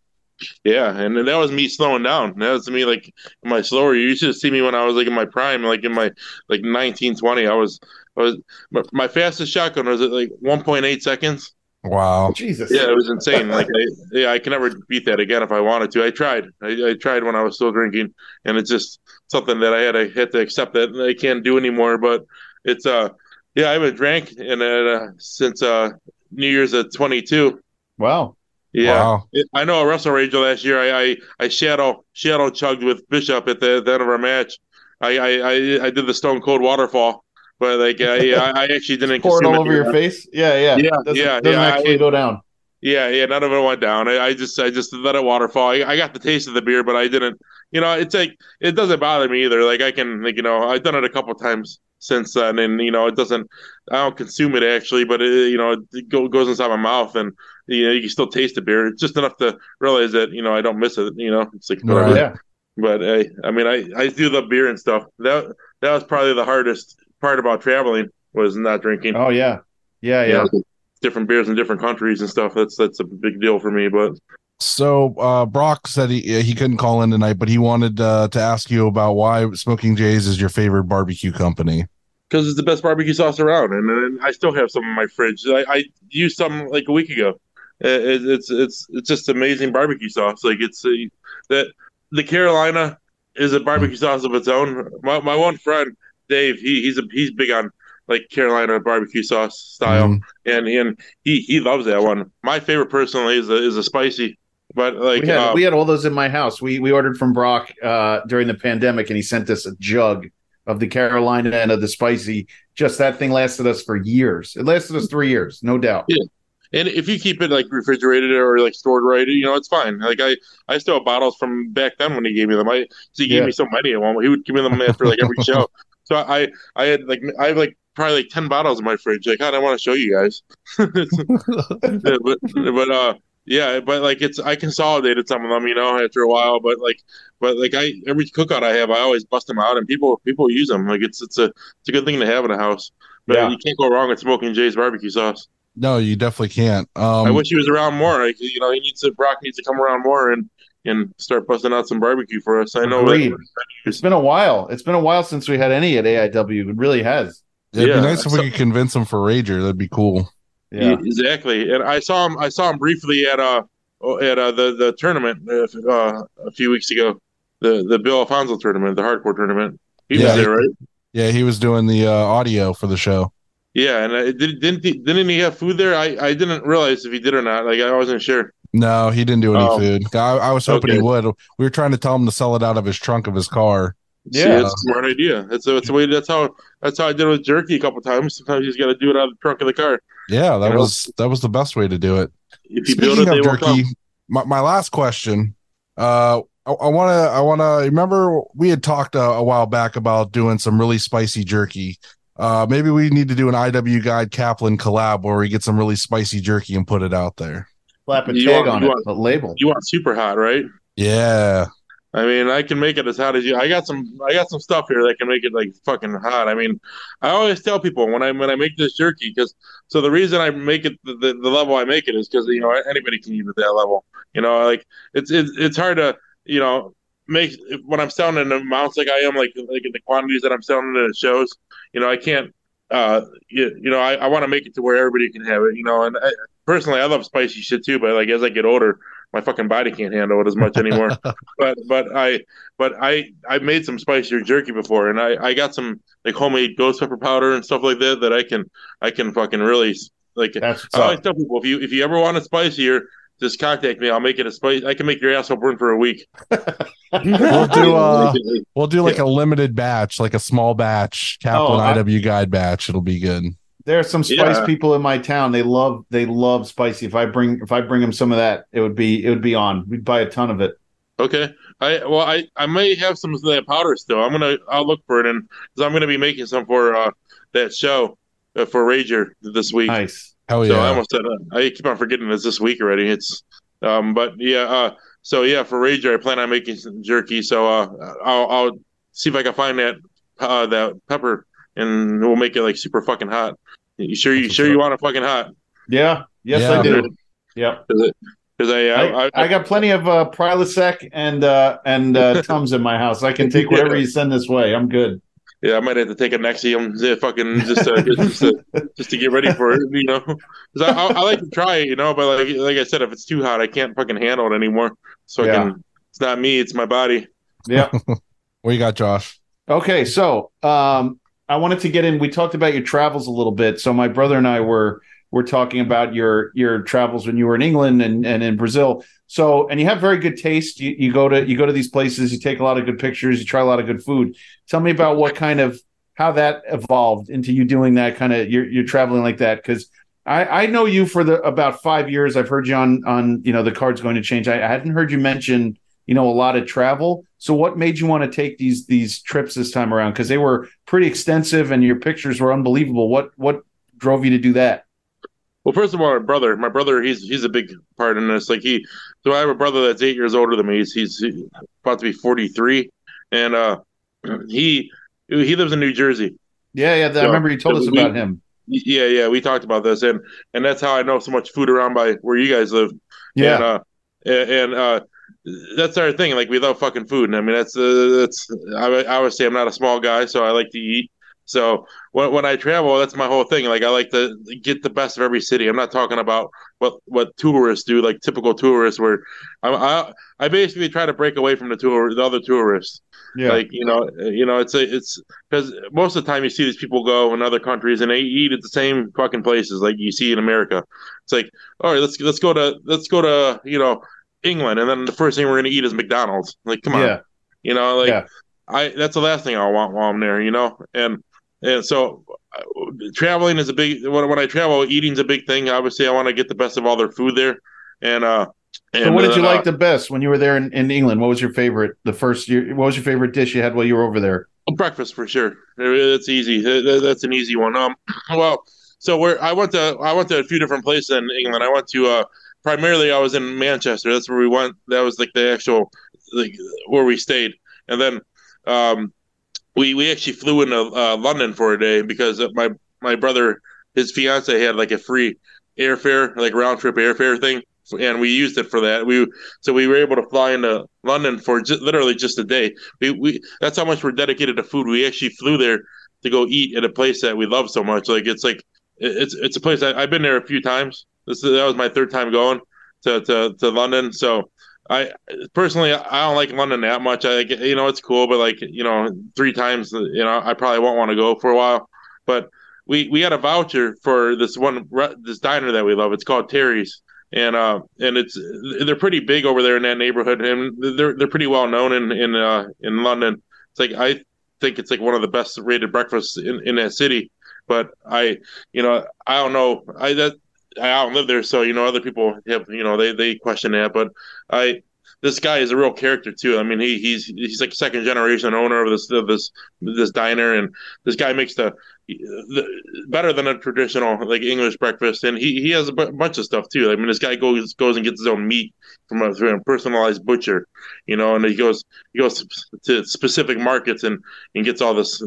Yeah, and that was me slowing down. That was me like in my slower. You used to see me when I was like in my prime, like in my like nineteen twenty. I was, I was my, my fastest shotgun was at like one point eight seconds. Wow. Jesus. Yeah, it was insane. Like, I, yeah, I can never beat that again if I wanted to. I tried. I, I tried when I was still drinking, and it's just something that I had I had to accept that I can't do anymore. But it's uh, yeah, I haven't drank and uh, since uh New Year's at twenty two. Wow. Yeah. Wow. I know a Wrestle Rager last year. I, I I shadow shadow chugged with Bishop at the, the end of our match. I, I I I did the Stone Cold Waterfall, but like I I, I actually didn't Pour it all over your face. Yeah, yeah. Yeah, Doesn't, yeah, doesn't yeah, actually I- go down. Yeah, yeah, none of it went down. I, I just I just let it waterfall. I, I got the taste of the beer, but I didn't. You know, it's like it doesn't bother me either. Like I can like you know I've done it a couple times since then, and you know it doesn't. I don't consume it actually, but it, you know it go, goes inside my mouth, and you know you can still taste the beer. It's just enough to realize that you know I don't miss it. You know, it's like whatever. Right. Yeah. But I, I mean, I, I do love beer and stuff. That that was probably the hardest part about traveling was not drinking. Oh yeah. Yeah, You yeah. Different beers in different countries and stuff. That's that's a big deal for me. But So uh, Brock said he he couldn't call in tonight, but he wanted uh, to ask you about why Smoking Jays is your favorite barbecue company. because it's the best barbecue sauce around, and, and I still have some in my fridge. I, I used some like a week ago. It, it's it's it's just amazing barbecue sauce. Like it's uh, that the Carolina is a barbecue sauce of its own. My my one friend Dave, he he's a he's big on like Carolina barbecue sauce style, Mhm. and and he he loves that one. My favorite personally is a, is a spicy, but like we had uh, we had all those in my house. We we ordered from Brock uh, during the pandemic, and he sent us a jug of the Carolina and of the spicy. Just that thing lasted us for years. It lasted us three years, no doubt. Yeah. And if you keep it like refrigerated or like stored right, you know it's fine. Like I, I still have bottles from back then when he gave me them. I, so he gave Yeah. me so many of them. He would give me them after like every show. So I, I had like I have like probably like ten bottles in my fridge. Like God, I want to show you guys. Yeah, but but uh yeah, but like it's I consolidated some of them, you know, after a while. But like but like I every cookout I have, I always bust them out, and people people use them. Like it's it's a it's a good thing to have in a house. But Yeah. you can't go wrong with smoking Jay's barbecue sauce. No, you definitely can't. Um, I wish he was around more. Like you know, he needs to Brock needs to come around more and and start busting out some barbecue for us. I know It's been a while. It's been a while since we had any at AIW. It really has. It'd yeah, be nice if we could convince him for Rager. That'd be cool. Yeah. exactly. And I saw him. I saw him briefly at uh at uh, the the tournament uh, uh, a few weeks ago. The the Bill Alfonso tournament, the hardcore tournament. He Yeah. was there, right? Yeah, he was doing the uh, audio for the show. Yeah, and uh, did, didn't he, didn't he have food there? I, I didn't realize if he did or not. Like I wasn't sure. No, he didn't do any Oh. food. I, I was hoping he would. We were trying to tell him to sell it out of his trunk of his car. See, Yeah. that's a smart idea. That's that's the way. That's how that's how I did it with jerky a couple times. Sometimes you just got to do it out of the trunk of the car. Yeah, that You know? was that was the best way to do it. If you build Speaking it, of will jerky, my, my last question. Uh, I want to I want to remember we had talked a, a while back about doing some really spicy jerky. Uh, maybe we need to do an IW Guide Kaplan collab where we get some really spicy jerky and put it out there. Slap a tag want- on it, want- a label. You want super hot, right? Yeah, I mean, I can make it as hot as you. I got some. I got some stuff here that can make it like fucking hot. I mean, I always tell people when I when I make this jerky because so the reason I make it the, the, the level I make it is because you know anybody can eat at that level. You know, like it's it's it's hard to you know make when I'm selling in amounts like I am like like in the quantities that I'm selling it at shows. You know, I can't. Uh, you, you know, I, I want to make it to where everybody can have it. You know, and I, personally, I love spicy shit too. But like as I get older, my fucking body can't handle it as much anymore but but I but I I made some spicier jerky before, and I I got some like homemade ghost pepper powder and stuff like that that I can I can fucking really like. That's I always tell people if you if you ever want it spicier, just contact me. I'll make it a spice. I can make your asshole burn for a week. we'll do uh we'll do like a limited batch, like a small batch Kaplan Oh, I- IW Guide batch. It'll be good. There are some spice Yeah. people in my town. They love they love spicy. If I bring if I bring them some of that, it would be it would be on. We'd buy a ton of it. Okay. I well I I may have some of that powder still. I'm gonna I'll look for it and because I'm gonna be making some for uh that show uh, for Rager this week. Nice. Hell yeah. So I almost said uh, I keep on forgetting it's this week already. It's um, but yeah. Uh, so yeah, for Rager, I plan on making some jerky. So uh, I'll, I'll see if I can find that uh, that pepper, and we'll make it like super fucking hot. You sure you sure you want it fucking hot? Yeah. Yes, Yeah. I do. Yep. Because I, I, I, I, I got plenty of uh, Prilosec and uh, and uh, Tums in my house. I can take whatever you send this way. I'm good. yeah, I might have to take a Nexium, uh, fucking just to, just, to, just to get ready for it, you know. Because I, I, I like to try it, you know, but like like I said, if it's too hot, I can't fucking handle it anymore. So I Yeah. can. It's not me; it's my body. Yeah. What you got, Josh? Okay, so um, I wanted to get in. We talked about your travels a little bit. So my brother and I were were talking about your your travels when you were in England and, and in Brazil. So and you have very good taste. You, you go to you go to these places. You take a lot of good pictures. You try a lot of good food. Tell me about what kind of how that evolved into you doing that kind of you're you're traveling like that because. I, I know you for the about five years. I've heard you on on you know the card's going to change. I, I hadn't heard you mention you know a lot of travel. So what made you want to take these these trips this time around? Because they were pretty extensive and your pictures were unbelievable. What what drove you to do that? Well, first of all, my brother, my brother, he's he's a big part in this. Like he, so I have a brother that's eight years older than me. He's he's about to be forty three, and uh, he he lives in New Jersey. Yeah, yeah. I So, remember you told us we- about him. Yeah, yeah, we talked about this, and and that's how I know so much food around by where you guys live. Yeah, and, uh, and uh, that's our thing. Like we love fucking food, and I mean that's uh, that's I, I always say I'm not a small guy, so I like to eat. So when when I travel, that's my whole thing. Like I like to get the best of every city. I'm not talking about what what tourists do, like typical tourists, where I I, I basically try to break away from the tour the other tourists. Yeah. Like you know, you know, it's a, it's because most of the time you see these people go in other countries and they eat at the same fucking places like you see in America. It's like, all right, let's let's go to let's go to you know England, and then the first thing we're gonna eat is McDonald's. Like, come on, yeah. you know, like Yeah. I that's the last thing I want while I'm there, you know, and and so uh, traveling is a big when when I travel, eating's a big thing. Obviously, I want to get the best of all their food there, and uh. And, So what did you uh, like the best when you were there in, in England? What was your favorite? The first year, what was your favorite dish you had while you were over there? breakfast for sure. That's easy. That- that- That's an easy one. Um, well, so where I went to, I went to a few different places in England. I went to, uh, primarily I was in Manchester. That's where we went. That was like the actual, like where we stayed. And then, um, we we actually flew into uh, London for a day because my my brother, his fiance had like a free airfare, like round trip airfare thing, and we used it for that. We so we were able to fly into London for ju- literally just a day. We we that's how much we're dedicated to food. We actually flew there to go eat at a place that we love so much. Like it's like it's it's a place I, I've been there a few times. This is, that was my third time going to to, to London. So I personally I don't like London that much. I you know it's cool, but like you know three times you know I probably won't want to go for a while. But we we had a voucher for this one this diner that we love. It's called Terry's. And uh, and it's they're pretty big over there in that neighborhood, and they're they're pretty well known in in uh, in London. It's like I think it's like one of the best rated breakfasts in, in that city. But I, you know, I don't know. I that I don't live there, so you know, other people have, you know, they they question that. But I, this guy is a real character too. I mean, he he's he's like second generation owner of this of this this diner, and this guy makes the, the better than a traditional like English breakfast, and he he has a bunch of stuff too. I mean, this guy goes goes and gets his own meat from a, from a personalized butcher, you know, and he goes he goes to specific markets and and gets all this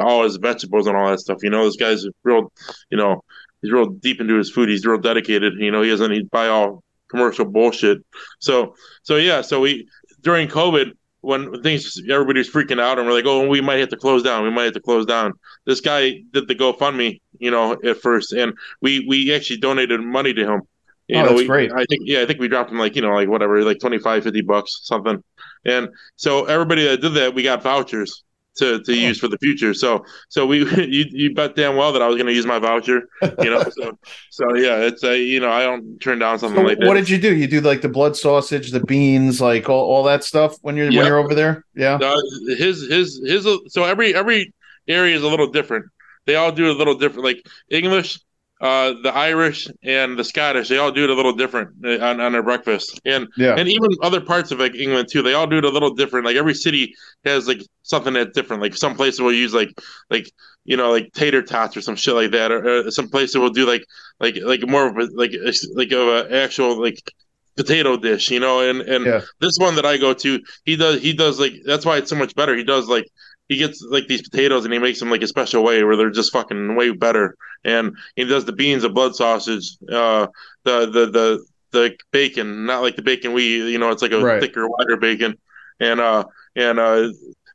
all his vegetables and all that stuff. You know, this guy's real, you know, he's real deep into his food. He's real dedicated. You know, he doesn't he buy all commercial bullshit. So so yeah, so we during COVID when things everybody's freaking out and we're like, oh, we might have to close down. We might have to close down. This guy did the GoFundMe, you know, at first, and we we actually donated money to him. You Oh, know, that's we, great. I think yeah, I think we dropped him like you know like whatever like 25, 50 bucks something, and so everybody that did that we got vouchers to, to use for the future. So so we you, you bet damn well that I was going to use my voucher. You know, so so yeah, it's a you know I don't turn down something So like that. what did you do? You do like the blood sausage, the beans, like all, all that stuff when you're when you're over there? Yeah. Uh, his his his so every every area is a little different. They all do a little different. Like English, uh, the Irish, and the Scottish, they all do it a little different uh, on, on their breakfast. And Yeah. and even other parts of like England too, they all do it a little different. Like every city has like something that's different. Like some places will use like like you know like tater tots or some shit like that, or, or some places will do like like like more of a like like of an actual like potato dish, you know. And and Yeah. this one that I go to, he does he does like that's why it's so much better. He does like he gets like these potatoes and he makes them like a special way where they're just fucking way better. And he does the beans, the blood sausage, uh, the the the the bacon, not like the bacon we you know it's like a Right. thicker, wider bacon, and uh and uh.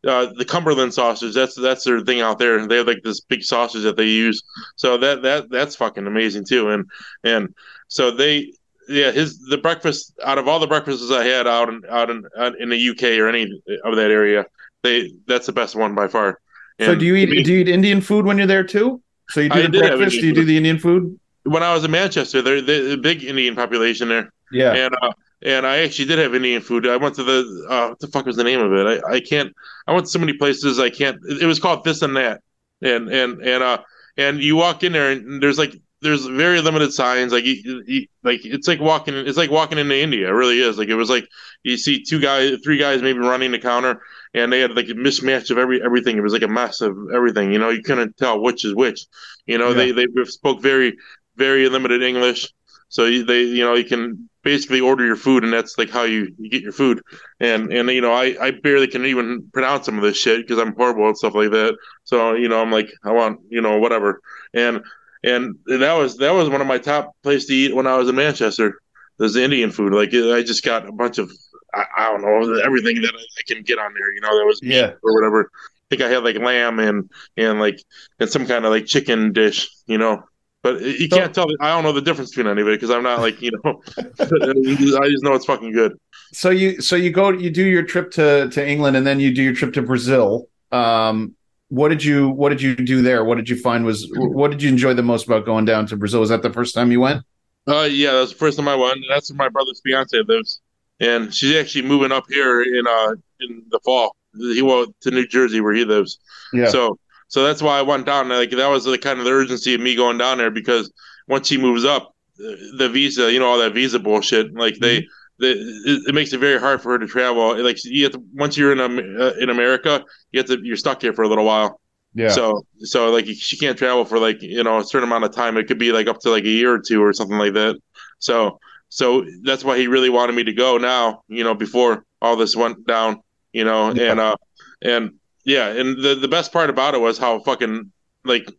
Uh, the Cumberland sausage, that's that's their thing out there. They have like this big sausage that they use, so that that that's fucking amazing too. And and so they yeah, his the breakfast out of all the breakfasts I had out in out in out in the UK or any of that area, they that's the best one by far. So do you eat me, do you eat Indian food when you're there too? So you do I the breakfast? Do you do the Indian food? when I was in Manchester? There the big Indian population there, Yeah. and uh, and I actually did have Indian food. I went to the uh, what the fuck was the name of it? I, I can't. I went to so many places I can't. It, it was called this and that, and and and uh and you walk in there and there's like there's very limited signs like you, you, like it's like walking it's like walking into India. It really is. Like it was like you see two guys, three guys maybe running the counter, and they had like a mismatch of every everything. It was like a mess of everything. You know, you couldn't tell which is which. You know, they they spoke very very limited English, so they you know you can basically order your food, and that's like how you, you get your food. And and you know, I I barely can even pronounce some of this shit because I'm horrible and stuff like that. So you know, I'm like I want you know whatever. And and that was that was one of my top places to eat when I was in Manchester. there's the Indian food. Like I just got a bunch of I, I don't know everything that I, I can get on there. You know, that was meat Yeah. or whatever. I think I had like lamb and and like and some kind of like chicken dish. You know. But you So- can't tell. I don't know the difference between any of it because I'm not like you know. I just know it's fucking good. So you so you go you do your trip to to England and then you do your trip to Brazil. Um, what did you what did you do there? What did you find was what did you enjoy the most about going down to Brazil? Was that the first time you went? Uh, yeah, that's the first time I went. That's where my brother's fiance lives, and she's actually moving up here in uh in the fall. He went to New Jersey where he lives. Yeah. So so that's why I went down. Like that was the kind of the urgency of me going down there because once he moves up, the the visa, you know, all that visa bullshit. Like they, they it, it makes it very hard for her to travel. Like you have to, once you're in um, uh, in America, you have to you're stuck here for a little while. yeah. So so like she can't travel for like you know a certain amount of time. It could be like up to like a year or two or something like that. So so that's why he really wanted me to go now. You know before all this went down. You know Yeah. and uh and yeah and the the best part about it was how fucking like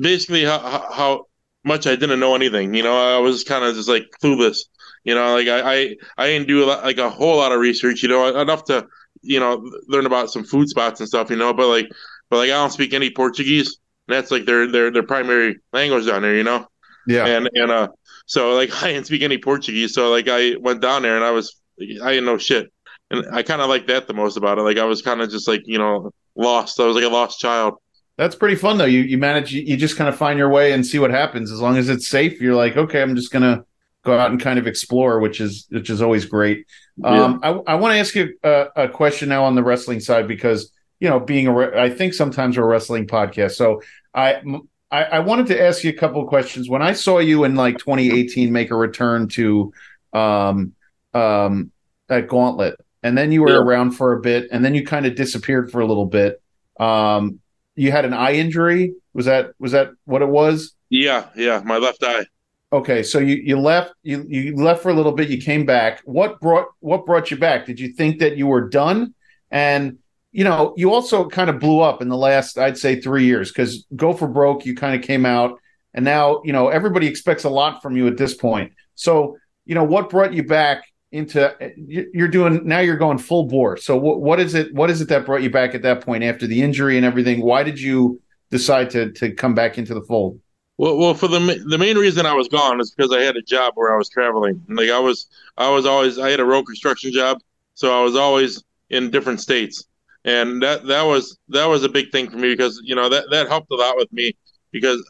basically how how- much I didn't know anything. You know I was kind of just like clueless. You know like I I, I didn't do a lot, like a whole lot of research. You know enough to you know learn about some food spots and stuff. You know but like but like I don't speak any Portuguese. And that's like their their their primary language down there, you know. yeah. And and uh, so like I didn't speak any Portuguese, so like I went down there and I was I didn't know shit, and I kind of like that the most about it. Like I was kind of just like you know lost. I was like a lost child. That's pretty fun though. You you manage you, just kind of find your way and see what happens. As long as it's safe, you're like, okay, I'm just gonna go out and kind of explore, which is which is always great. Um, I I want to ask you a, a question now on the wrestling side because you know being a re- I think sometimes we're a wrestling podcast, so I. m- I, I wanted to ask you a couple of questions. When I saw you in like 2018 make a return to um, um, at Gauntlet, and then you were Yeah. around for a bit, and then you kind of disappeared for a little bit. Um, you had an eye injury. Was that was that what it was? Yeah, yeah, my left eye. Okay, so you you left you you left for a little bit. You came back. What brought what brought you back? Did you think that you were done? And you know, you also kind of blew up in the last, I'd say, three years because Go for Broke. You kind of came out, and now you know everybody expects a lot from you at this point. So you know, what brought you back into? Eh, you- You're doing now. You're going full bore. So what what is it? What is it that brought you back at that point after the injury and everything? Why did you decide to to come back into the fold? Well, well, for the the main reason I was gone is because I had a job where I was traveling. Like I was, I was always, I had a road construction job, so I was always in different states, and that that was that was a big thing for me because you know that that helped a lot with me because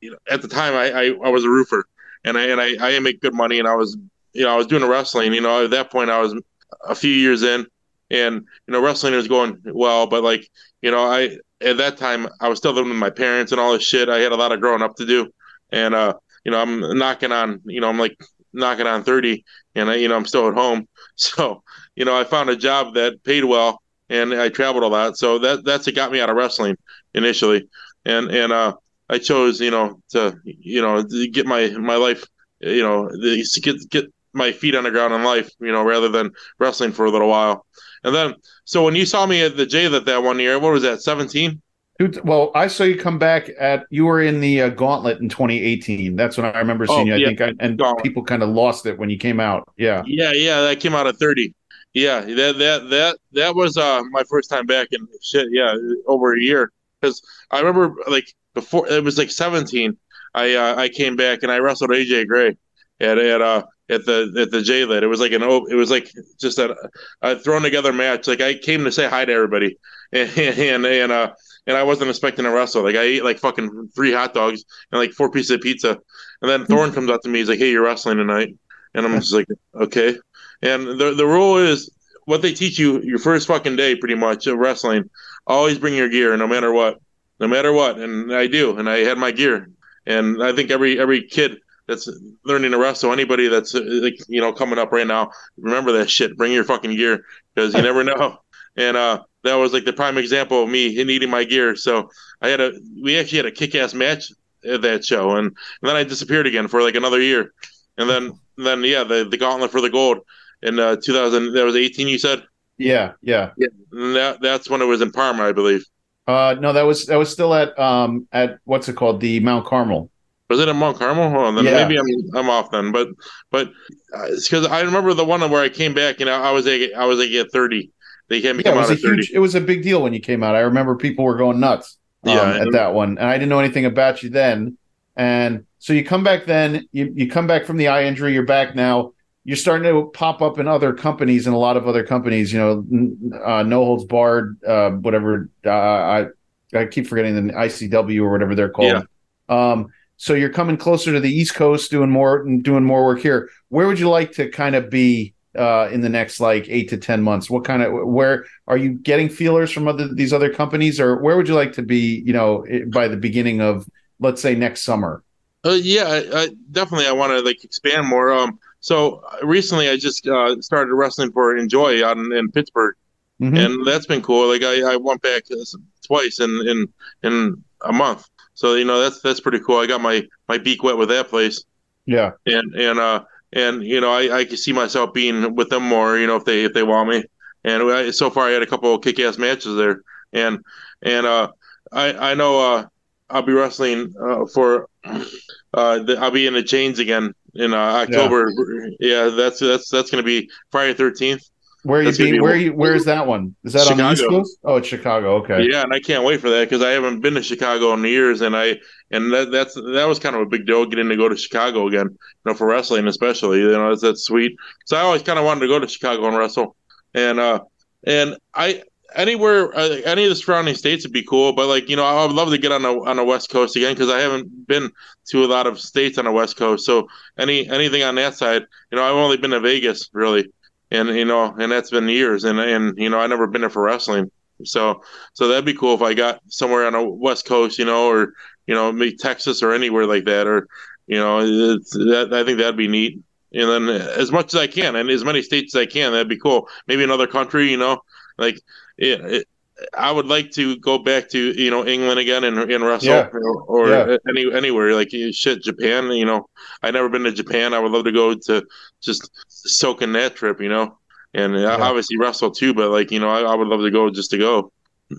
you know at the time I I, I was a roofer and I and I I didn't make good money and I was you know I was doing wrestling. You know at that point I was a few years in, and you know wrestling was going well, but like you know I at that time I was still living with my parents and all this shit. I had a lot of growing up to do, and uh, you know I'm knocking on, you know I'm like knocking on thirty, and I, you know I'm still at home. So you know I found a job that paid well, and I traveled a lot. So that that's what got me out of wrestling initially, and and uh, I chose you know to you know to get my my life, you know to get get my feet on the ground in life, you know, rather than wrestling for a little while. And then, so when you saw me at the J that that one year, what was that, 17? Well, I saw you come back at you were in the uh, Gauntlet in 2018. That's when I remember seeing Oh, you. I yeah, think, I, and Gauntlet. people kind of lost it when you came out. Yeah, Yeah, yeah, that came out at 30. Yeah, that that that that was uh my first time back in shit. Yeah, over a year because I remember like before it was like 17. I uh, I came back and I wrestled AJ Gray at at uh at the at the JLIT. It was like an it was like just a, a thrown together match. Like I came to say hi to everybody, and and and uh and I wasn't expecting to wrestle. Like I ate like fucking three hot dogs and like four pieces of pizza, and then Thorn comes up to me. He's like, "Hey, you're wrestling tonight," and I'm just like, "Okay." And the the rule is what they teach you your first fucking day, pretty much of wrestling. Always bring your gear, no matter what, no matter what. And I do, and I had my gear. And I think every every kid that's learning to wrestle, anybody that's uh, like you know coming up right now, remember that shit. Bring your fucking gear because you never know. And uh, that was like the prime example of me needing my gear. So I had a we actually had a kick ass match at that show, and, and then I disappeared again for like another year, and then then yeah, the the gauntlet for the gold in uh, 2000. That was 18. You said yeah, yeah. and that that's when it was in Parma, I believe. Uh, no, that was that was still at um at what's it called the Mount Carmel. Was it in Mount Carmel? Oh, then Yeah. maybe I'm I'm off then. But but uh, it's because I remember the one where I came back. You know, I was like I was like at thirty. They can't Yeah, it was out a at huge. It was a big deal when you came out. I remember people were going nuts. Um, Yeah, at that one, and I didn't know anything about you then. And so you come back then. You you come back from the eye injury. You're back now. You're starting to pop up in other companies and a lot of other companies. You know, uh, No Holds Barred, uh, whatever. Uh, I I keep forgetting the ICW or whatever they're called. Um, so you're coming closer to the East Coast, doing more and doing more work here. Where would you like to kind of be uh, in the next like eight to ten months? What kind of where are you getting feelers from other these other companies, or where would you like to be? You know, by the beginning of let's say next summer. Uh, yeah, I, I definitely I want to like expand more. Um, so uh, recently I just uh, started wrestling for Enjoy out in, in Pittsburgh, Mhm. and that's been cool. Like I, I went back uh, twice in, in in a month, so you know that's that's pretty cool. I got my my beak wet with that place, Yeah, and and uh and you know I, I can see myself being with them more. You know if they if they want me, and I, so far I had a couple of kick ass matches there, and and uh I I know uh I'll be wrestling uh, for uh the, I'll be in the chains again in uh, October. Yeah. that's that's that's gonna be Friday thirteenth. where are you being? be- Where are you? Where is that one? Is that on the East Chicago. Coast? Oh, it's Chicago. Okay. Yeah, and I can't wait for that because I haven't been to Chicago in years, and I and that that's that was kind of a big deal getting to go to Chicago again. You know, for wrestling especially, you know, that's, that's sweet. So I always kind of wanted to go to Chicago and wrestle, and uh, and I anywhere uh, any of the surrounding states would be cool. But like you know, I would love to get on the on the West Coast again because I haven't been to a lot of states on the West Coast. So any anything on that side, you know, I've only been to Vegas really, and you know, and that's been years, and and you know, I never been there for wrestling. So so that'd be cool if I got somewhere on the West Coast, you know, or you know, maybe Texas or anywhere like that, or you know, that I think that'd be neat. And then as much as I can, and as many states as I can, that'd be cool. Maybe another country, you know, like yeah, it, I would like to go back to you know England again and, and wrestle, Yeah. or, or Yeah. any anywhere like shit Japan. You know, I never been to Japan. I would love to go to just soak in that trip, you know, and Yeah. obviously wrestle too. But like you know, I, I would love to go just to go.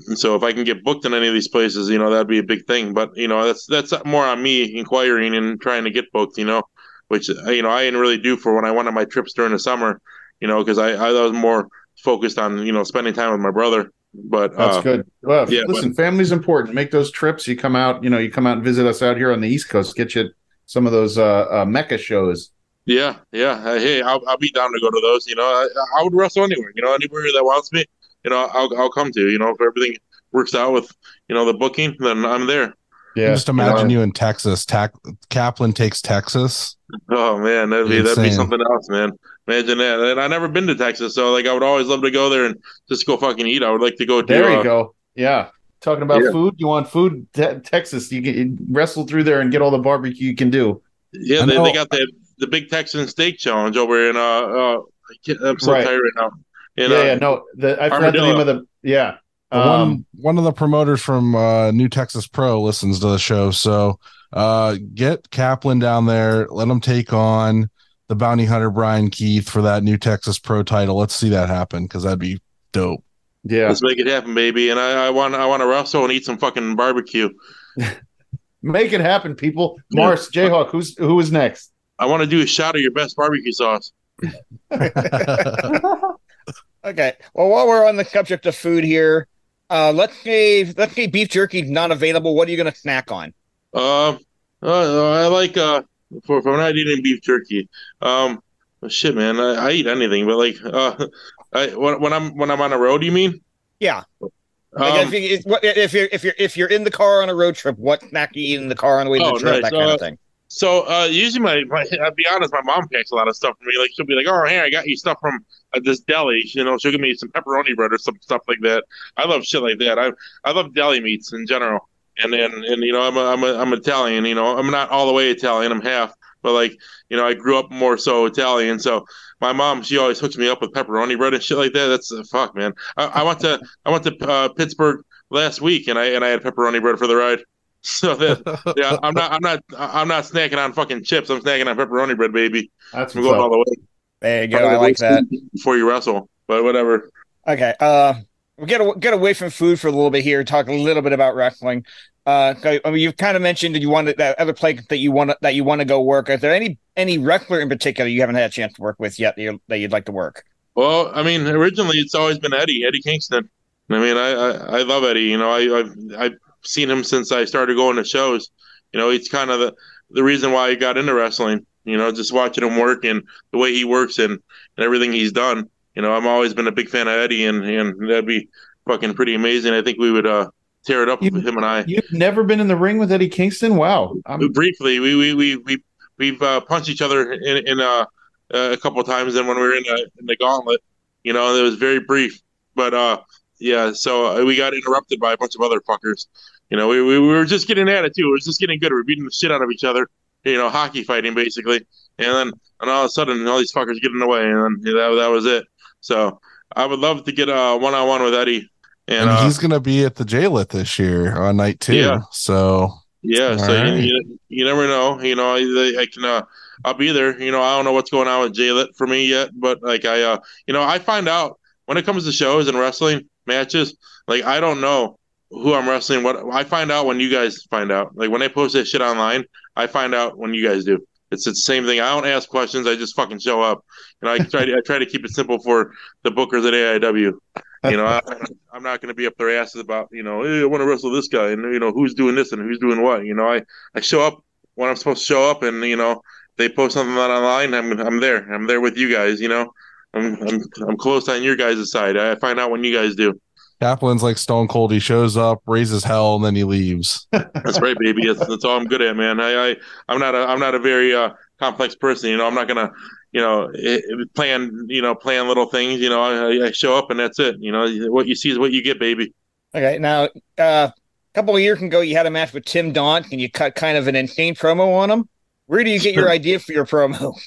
And so if I can get booked in any of these places, you know, that'd be a big thing. But you know, that's that's more on me inquiring and trying to get booked. You know, which you know I didn't really do for when I went on my trips during the summer. You know, because I I was more focused on you know spending time with my brother. But That's uh, good. Well, yeah, listen, family's important. Make those trips. You come out, you know, you come out and visit us out here on the East Coast. Get you some of those uh, uh Mecca shows. Yeah, yeah. Uh, hey, I'll, I'll be down to go to those. You know, I, I would wrestle anywhere. You know, anywhere that wants me. You know, I'll I'll come to. You know, if everything works out with you know the booking, then I'm there. Yeah, Just imagine you in Texas. Tac- Kaplan takes Texas. Oh man, that'd be that'd be something else, man. Imagine that. And I never been to Texas, so like I would always love to go there and just go fucking eat. I would like to go to. There you uh, go. Yeah. Talking about Yeah. food, you want food? Te- Texas, you can wrestle through there and get all the barbecue you can do. Yeah, they, they got the the big Texan steak challenge over in uh, uh I can't- I'm so Right. tired right now. In, yeah, uh, yeah, no, the, I forgot the name of the. Yeah, one um, one of the promoters from uh, New Texas Pro listens to the show, so uh, get Kaplan down there. Let him take on the bounty hunter Brian Keith for that New Texas Pro title. Let's see that happen because that'd be dope. yeah. Let's make it happen, baby. And I, I want I want to wrestle and eat some fucking barbecue. Make it happen, people. Mars, JHawk, who's who is next? I want to do a shot of your best barbecue sauce. Okay. Well, while we're on the subject of food here, uh, let's say let's say beef jerky not available. What are you going to snack on? Um, uh, I like uh for for not eating beef jerky. Um, shit, man, I, I eat anything, but like uh, I when, when I'm when I'm on a road, you mean? Yeah. Like Um, if, you, what- if you're if you're if you're in the car on a road trip, what snack do you eat in the car on the way to Oh, the trip? nice. That kind Uh, of thing. So uh, usually my, my I'll be honest, my mom packs a lot of stuff for me. Like she'll be like, "Oh, hey, I got you stuff from uh, this deli." You know, she'll give me some pepperoni bread or some stuff like that. I love shit like that. I I love deli meats in general. And and and you know, I'm a, I'm a, I'm Italian. You know, I'm not all the way Italian. I'm half, but like you know, I grew up more so Italian. So my mom, she always hooks me up with pepperoni bread and shit like that. That's uh, fuck, man. I, I went to I went to uh, Pittsburgh last week, and I and I had pepperoni bread for the ride. So that yeah, I'm not, I'm not, I'm not snacking on fucking chips. I'm snacking on pepperoni bread, baby. That's I'm going all the way. There you go. I like that. before you wrestle, but whatever. Okay. Uh, we get a, get away from food for a little bit here. Talk a little bit about wrestling. Uh, I mean, you've kind of mentioned that you want that other place that you want that you want to go work. Is there any any wrestler in particular you haven't had a chance to work with yet that, you, that you'd like to work? Well, I mean, originally it's always been Eddie, Eddie Kingston. I mean, I, I, I love Eddie. You know, I, I've I've seen him since I started going to shows. You know, he's kind of the the reason why I got into wrestling. You know, just watching him work and the way he works and, and everything he's done. You know, I've always been a big fan of Eddie, and and that'd be fucking pretty amazing. I think we would uh tear it up You- with him and I. You've never been in the ring with Eddie Kingston? Wow. I'm, Briefly, we we we we we've uh, punched each other in in uh, uh, a couple of times, and when we were in, the in the gauntlet, you know, it was very brief. But uh, yeah, so uh, we got interrupted by a bunch of other fuckers. You know, we, we, we were just getting at it too. It was just getting good. We are beating the shit out of each other. You know, hockey fighting basically, and then and all of a sudden, all these fuckers get in the way, and then that that was it. So I would love to get a one on one with Eddie, and, And uh, he's going to be at the JLIT this year on night two. Yeah. So Yeah, so you, right. you, you never know. You know, I, I can. Uh, I'll be there. You know, I don't know what's going on with JLIT for me yet, but like I, uh, you know, I find out when it comes to shows and wrestling matches. Like I don't know who I'm wrestling. What I find out when you guys find out. Like when they post that shit online, I find out when you guys do. It's the same thing. I don't ask questions. I just fucking show up. And I try to I try to keep it simple for the bookers at AIW. You know, I, I'm not going to be up their asses about you know hey, I want to wrestle this guy and you know who's doing this and who's doing what. You know, I I show up when I'm supposed to show up, and you know they post something online. I'm I'm there. I'm there with you guys. You know, I'm I'm I'm close on your guys' side. I find out when you guys do. Kaplan's like Stone Cold. He shows up, raises hell, and then he leaves. That's right, baby. That's, that's all I'm good at, man. I, I I'm not a I'm not a very uh, complex person. You know, I'm not gonna you know eh, eh, plan you know plan little things. You know, I, I show up and that's it. You know, what you see is what you get, baby. Okay, now uh, a couple of years ago, you had a match with Tim Donst, and you cut kind of an insane promo on him. Where do you get your idea for your promo?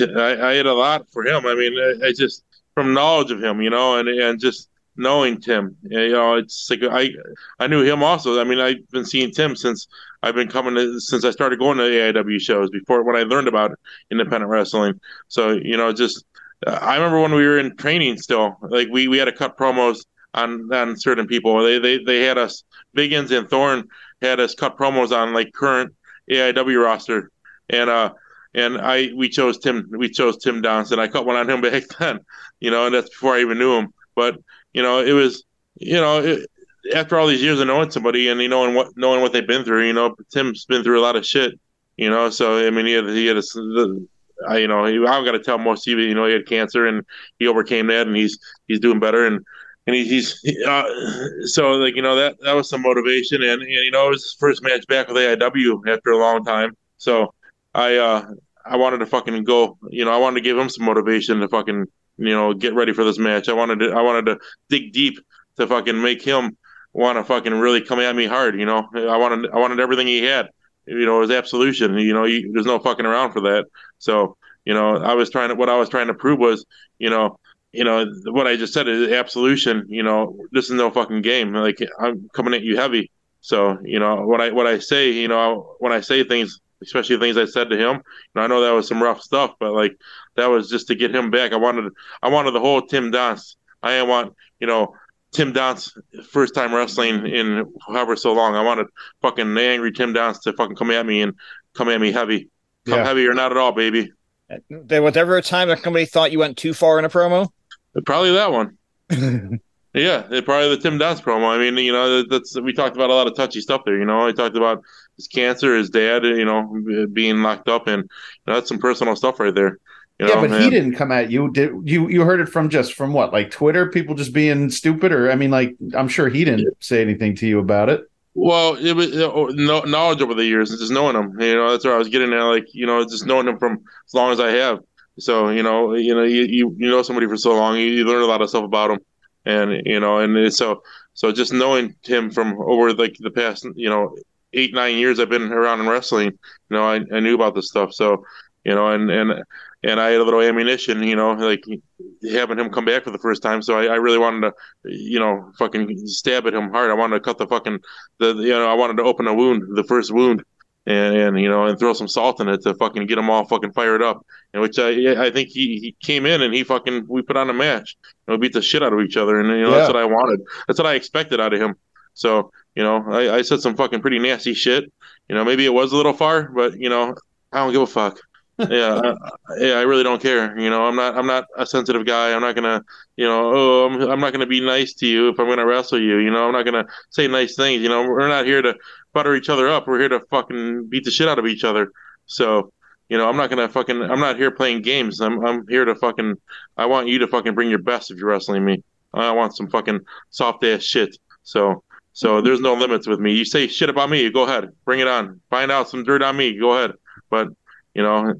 I, I had a lot for him. I mean, I, I just from knowledge of him, you know, and and just knowing Tim, you know, it's like I I knew him also. I mean, I've been seeing Tim since I've been coming to, since I started going to AIW shows before when I learned about independent wrestling. So you know, just I remember when we were in training still, like we we had to cut promos on on certain people. They they they had us Biggins and Thorn had us cut promos on like current AIW roster, and uh and I we chose Tim we chose Tim Donst. I cut one on him back then, you know, and that's before I even knew him. But you know, it was you know it, after all these years of knowing somebody and you knowing what knowing what they've been through, you know, Tim's been through a lot of shit, you know. So I mean, he had he had a, the, I, you know, he, I don't got to tell most of you, you know, he had cancer and he overcame that, and he's he's doing better, and and he, he's uh, so like you know that that was some motivation, and, and you know it was his first match back with AIW after a long time, so I uh I wanted to fucking go, you know, I wanted to give him some motivation to fucking you know get ready for this match. I wanted to I wanted to dig deep to fucking make him want to fucking really come at me hard, you know. I wanted I wanted everything he had you know, was absolution. You know, you, there's no fucking around for that. So, you know, I was trying to, what I was trying to prove was, you know, you know, what I just said is absolution. You know, this is no fucking game. Like I'm coming at you heavy. So, you know, what I, what I say, you know, when I say things, especially things I said to him, you know, I know that was some rough stuff, but like that was just to get him back. I wanted, I wanted the whole Tim Donst. I didn't want, you know, Tim Donst first time wrestling in however so long. I wanted fucking angry Tim Donst to fucking come at me and come at me heavy. Come Yeah. heavy or not at all, baby. There was ever a time that somebody thought you went too far in a promo? Probably that one. Yeah, it- probably the Tim Donst promo. I mean, you know, that's we talked about a lot of touchy stuff there. You know, I talked about his cancer, his dad, you know, being locked up, and you know, that's some personal stuff right there. You yeah, know, but he didn't come at you. Did you? You heard it from just from what, like Twitter? People just being stupid, or I mean, like I'm sure he didn't say anything to you about it. Well, it was you know, no, knowledge over the years, and just knowing him. You know, that's where I was getting at. Like, you know, just knowing him from as long as I have. So, you know, you know, you you, you know somebody for so long, you, you learn a lot of stuff about him, and you know, and it's so so just knowing him from over like the past, you know, eight nine years I've been around in wrestling. You know, I, I knew about this stuff. So, you know, and and and I had a little ammunition. You know, like having him come back for the first time. So I, I really wanted to, you know, fucking stab at him hard. I wanted to cut the fucking the you know I wanted to open a wound, the first wound, and, and you know and throw some salt in it to fucking get him all fucking fired up. And which I I think he, he came in and he fucking we put on a match and we beat the shit out of each other and you know that's what I wanted. That's what I expected out of him. So you know I, I said some fucking pretty nasty shit. You know maybe it was a little far, but you know I don't give a fuck. Yeah, I, yeah, I really don't care. You know, I'm not, I'm not a sensitive guy. I'm not gonna, you know, oh, I'm, I'm not gonna be nice to you if I'm gonna wrestle you. You know, I'm not gonna say nice things. You know, we're not here to butter each other up. We're here to fucking beat the shit out of each other. So, you know, I'm not gonna fucking, I'm not here playing games. I'm, I'm here to fucking, I want you to fucking bring your best if you're wrestling me. I want some fucking soft ass shit. So, so mm-hmm. there's no limits with me. You say shit about me, go ahead, bring it on. Find out some dirt on me, go ahead. But you know,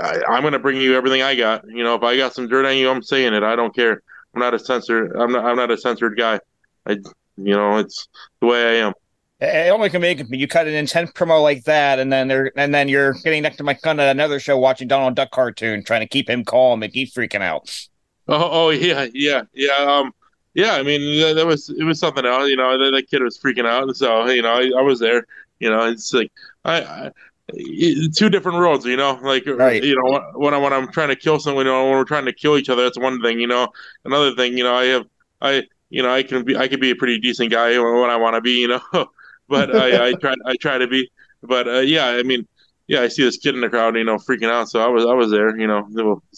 I, I'm gonna bring you everything I got. You know, if I got some dirt on you, I'm saying it. I don't care. I'm not a censor. I'm not. I'm not a censored guy. I, you know, it's the way I am. It only can make you cut an intense promo like that, and then they're and then you're getting next to my son at another show watching Donald Duck cartoon, trying to keep him calm, and he's freaking out. Oh, oh yeah, yeah, yeah. Um, yeah. I mean, that, that was it was something else. You know, that, that kid was freaking out. So you know, I, I was there. You know, it's like I. two different worlds, you know. Like Right. you know, when I when I'm trying to kill someone, you know, when we're trying to kill each other, that's one thing. You know, another thing, you know, I have I you know I can be I could be a pretty decent guy when, when I want to be, you know, but I I try I try to be, but uh, yeah, I mean, yeah, I see this kid in the crowd, you know, freaking out. So I was I was there, you know,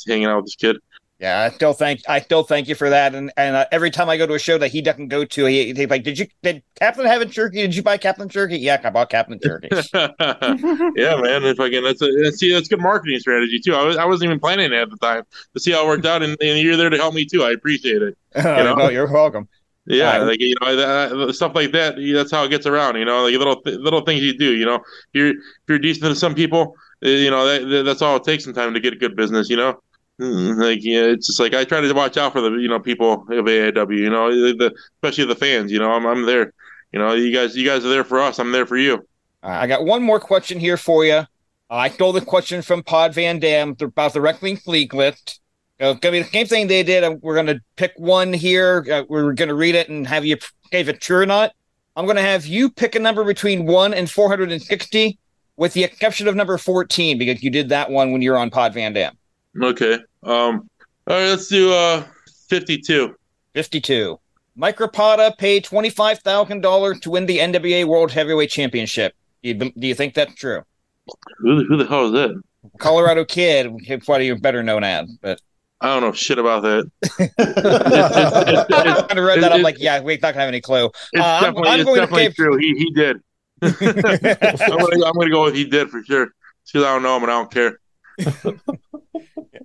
hanging out with this kid. Yeah, I still thank I still thank you for that. And and uh, every time I go to a show that he doesn't go to, he, he's like, "Did you did Captain have a turkey? Did you buy Captain Turkey? Yeah, I bought Captain Turkey. yeah, man. If I can, that's a see, that's good marketing strategy too. I was, I wasn't even planning it at the time to see how it worked out, and, and you're there to help me too. I appreciate it. know? no, you're welcome. Yeah, Right. like you know, that, stuff like that. That's how it gets around. You know, like little little things you do. You know, you're if you're decent to some people, uh, you know, that, that's all it takes sometimes to get a good business. You know. Mm, Like yeah, it's just like I try to watch out for the you know people of AAW, you know, the, especially the fans. You know, I'm I'm there. You know, you guys you guys are there for us. I'm there for you. Uh, I got one more question here for you. Uh, I stole the question from Pod Van Dam about the Wrestling Fleek list. Uh, it's gonna be the same thing they did. Uh, We're gonna pick one here. Uh, we're gonna read it and have you say it true or not. I'm gonna have you pick a number between one and 460, with the exception of number 14 because you did that one when you were on Pod Van Dam. Okay. Um. All right. Let's do uh 52. 52. Mike Rapada paid twenty-five thousand dollars to win the NWA World Heavyweight Championship. Do you, do you think that's true? Who, the- who the hell is that? Colorado Kid, what are you better known as? But I don't know shit about that. I kind of read that. I'm like, yeah, we're not gonna have any clue. It's Uh, I'm- definitely, I'm it's going to definitely give- true. He he did. I'm gonna, I'm gonna go with he did for sure. Because I don't know him and I don't care.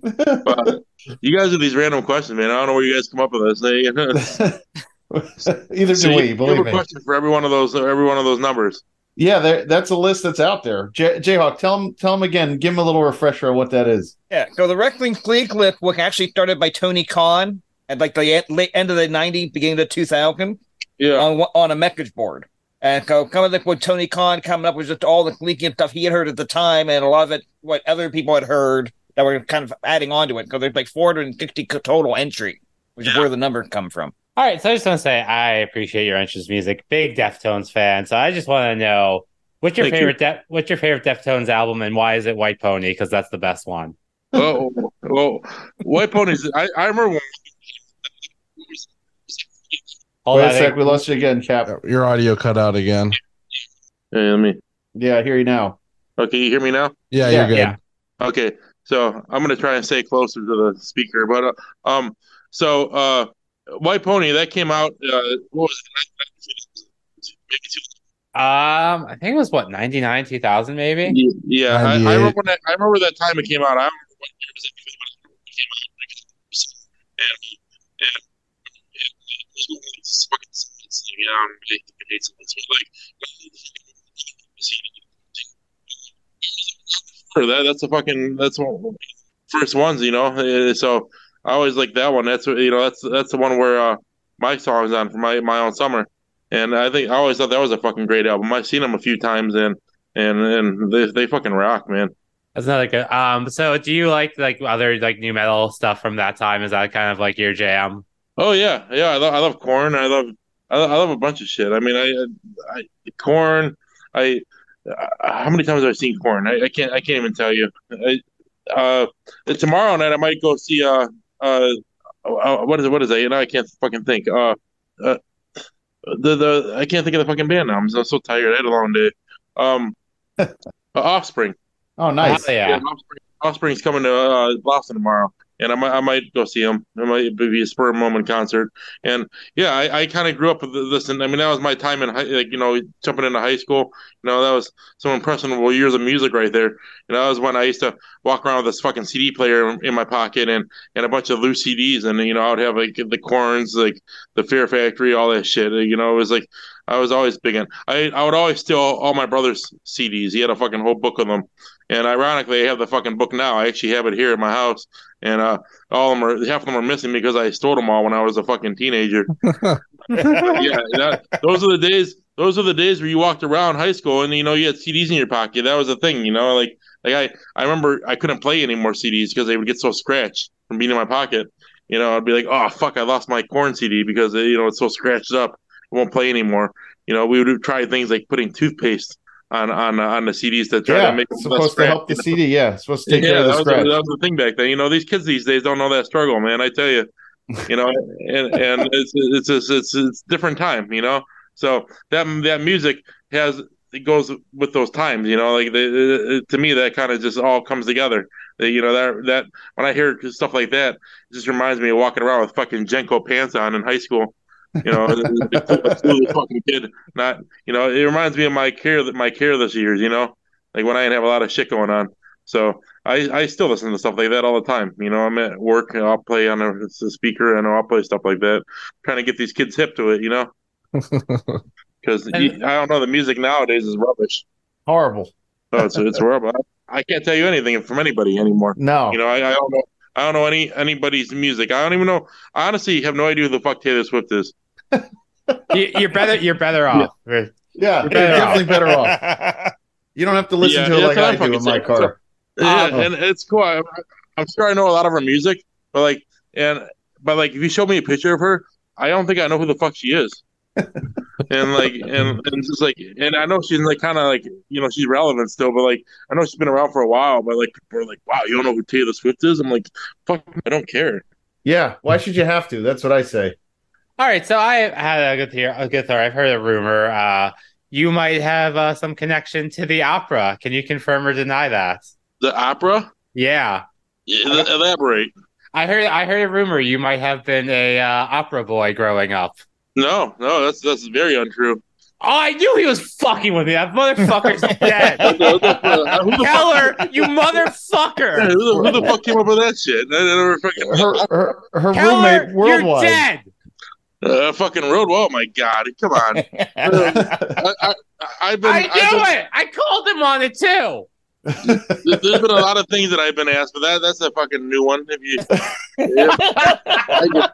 But you guys are these random questions, man. I don't know where you guys come up with this. They, Either so do you, we, you have believe a me. question for every one of those every one of those numbers. Yeah, that's a list that's out there. J- JHawk, tell him, tell him again. Give him a little refresher on what that is. yeah, so the Wrestling Fleet list was actually started by Tony Khan at like the late end of the '90s, beginning of 2000. Yeah. on on a message board. And so coming up with Tony Khan coming up with just all the leaking stuff he had heard at the time, and a lot of it what other people had heard that were kind of adding on to it. Because there's like 460 total entry, which is where the number come from. All right, so I just want to say I appreciate your interest in music. Big Deftones fan, so I just want to know what's your Thank favorite Def- what's your favorite Deftones album and why is it White Pony? Because that's the best one. Oh, well, White Ponies. I, I remember when Hold Wait on, a sec, we lost you again, Cap. Your audio cut out again. Hey, let me. Yeah, I hear you now. Okay, you hear me now? Yeah, Yeah, you're good. yeah. Okay, so I'm gonna try and stay closer to the speaker, but uh, um, so uh, White Pony that came out. Uh, what was it? Um, I think it was what ninety nine, two thousand, maybe. Yeah, I, I remember when that, I remember that time it came out. I remember what year was it when it came out. Like, and, and, and but like, for that, that's a fucking that's one first ones, you know. Uh, So I always like that one. That's you know, that's that's the one where uh, my song's on for my my own summer. And I think I always thought that was a fucking great album. I've seen them a few times, and and and they they fucking rock, man. That's another good. Um, so do you like like other like new metal stuff from that time? Is that kind of like your jam? Oh yeah, yeah. I love I love Korn. I love I love, I love a bunch of shit. I mean, I I, I Korn. I uh, how many times have I seen Korn? I, I can't I can't even tell you. I, uh, tomorrow night I might go see uh uh, uh what is it? What is it? You know I can't fucking think. Uh, uh the the I can't think of the fucking band now. I'm so, so tired. I had a long day. Um, uh, Offspring. Oh, nice. Hell yeah. Offspring, Offspring's coming to uh, Boston tomorrow, and I might I might go see them. It might be a spur moment concert. And yeah, I, I kind of grew up with this, and I mean that was my time in high, like you know jumping into high school. You know that was some impressionable years of music right there. You know that was when I used to walk around with this fucking CD player in my pocket and and a bunch of loose CDs, and you know I would have like the Korns, like the Fear Factory, all that shit. You know it was like I was always big in. I I would always steal all my brother's CDs. He had a fucking whole book of them. And ironically, I have the fucking book now. I actually have it here in my house, and uh, all of them are half of them are missing because I stole them all when I was a fucking teenager. yeah, that, those are the days. Those are the days where you walked around high school and you know you had CDs in your pocket. That was the thing, you know. Like like I I remember I couldn't play any more CDs because they would get so scratched from being in my pocket. You know, I'd be like, oh fuck, I lost my Korn CD because you know it's so scratched up. It won't play anymore. You know, we would try things like putting toothpaste on on uh, on the CDs to try Yeah, to make it's supposed to help the? CD. Yeah, it's supposed to take yeah, care of that the was, scratch. that was the thing back then. You know, these kids these days don't know that struggle, man. I tell you, you know, and and it's it's it's it's, it's different time, you know. So that that music has it goes with those times, you know. Like the, to me, that kind of just all comes together. You know that that when I hear stuff like that, it just reminds me of walking around with fucking JNCO pants on in high school. You know, a fucking kid. Not, you know, it reminds me of my care that my careless years. You know, like when I didn't have a lot of shit going on. So I, I still listen to stuff like that all the time. You know, I'm at work and I'll play on a, a speaker and I'll play stuff like that, trying to get these kids hip to it. You know, because I don't know, the music nowadays is rubbish. Horrible. Oh, it's it's horrible. I can't tell you anything from anybody anymore. No. You know, I, I don't know. I don't know any anybody's music. I don't even know. I honestly have no idea who the fuck Taylor Swift is. You, you're better. You're better off. yeah, You're you're definitely better off. You don't have to listen Yeah, to it like that's I what I'm do in my fucking saying. car. Yeah, Oh. and it's cool. I, I'm sure I know a lot of her music, but like, and but like, if you show me a picture of her, I don't think I know who the fuck she is. and like, and and just like, and I know she's like kind of like, you know, she's relevant still, but like, I know she's been around for a while, but like, people are like, wow, you don't know who Taylor Swift is? I'm like, fuck, I don't care. Yeah, why should you have to? That's what I say. All right, so I had a good theory. A good theory. I've heard a rumor. Uh, you might have uh, some connection to the opera. Can you confirm or deny that? The opera, Yeah, Yeah, elaborate. I heard. I heard a rumor you might have been a uh, opera boy growing up. No, no, that's that's very untrue. Oh, I knew he was fucking with me. That motherfucker's dead. Who the Keller, you Yeah, motherfucker. who, the, who the fuck came up with that shit? I never fucking, Her her, her Keller, roommate you're worldwide. dead. Uh, fucking road. Oh my god, come on. I, I, I've been. I I've knew been- it. I called him on it too. There- There's been a lot of things that I've been asked, but that that's a fucking new one. If you, yeah, I just,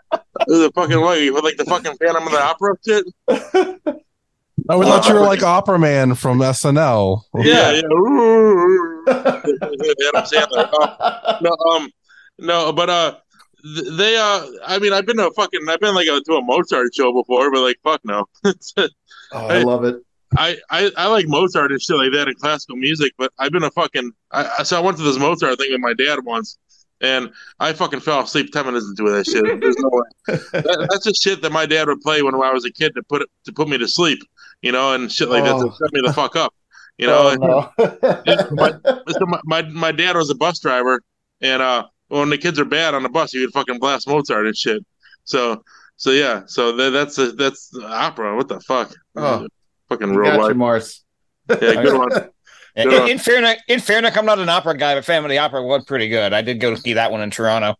the fucking what? You like the fucking Phantom of the Opera shit? I would thought you were like Opera Man from SNL. Yeah, yeah. Ooh. Adam Sandler. Uh, no, um, no, but uh, th- they uh, I mean, I've been to a fucking, I've been like a, to a Mozart show before, but like, fuck no. Oh, I love it. I, I, I like Mozart and shit like that and classical music, but I've been a fucking. I, I- so I went to this Mozart thing with my dad once, and I fucking fell asleep ten minutes into that shit. There's no way. That, that's just shit that my dad would play when I was a kid to put it, to put me to sleep, you know, and shit like that Oh. to shut me the fuck up, you know. oh, no. So my, my my dad was a bus driver, and uh, when the kids are bad on the bus, you would fucking blast Mozart and shit. So so yeah, so that, that's a, that's the opera. What the fuck? Oh. fucking You got you. Mars. Yeah, good one. In, Yeah. in fairness, in fairness, I'm not an opera guy, but Family Opera was pretty good. I did go see that one in Toronto.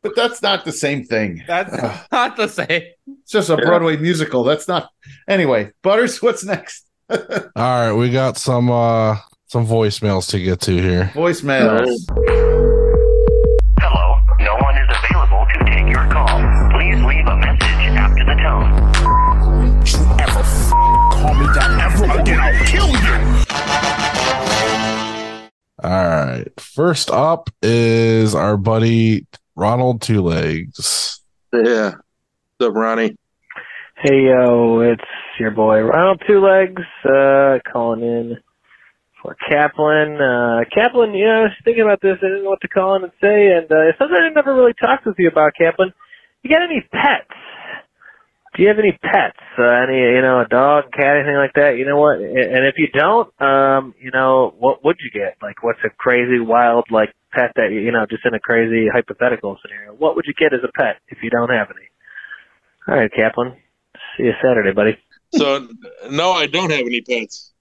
But that's not the same thing. That's Ugh. not the same. It's just a Yeah. Broadway musical. That's not. Anyway, Butters, what's next? All right, we got some uh some voicemails to get to here. Voicemails. Hello, All right. First up is our buddy Ronald Two Legs. Yeah. What's up, Ronnie? Hey yo, it's your boy Ronald Two Legs, uh, calling in for Kaplan. Uh, Kaplan, you know, I was thinking about this. I didn't know what to call in and say, and uh, something I never really talked with you about, Kaplan. You got any pets? Do you have any pets? Uh, any, you know, a dog, cat, anything like that? You know what? And if you don't, um, you know, what would you get? Like, what's a crazy, wild, like pet that you know, just in a crazy hypothetical scenario? What would you get as a pet if you don't have any? All right, Kaplan. See you Saturday, buddy. So no, I don't have any pets,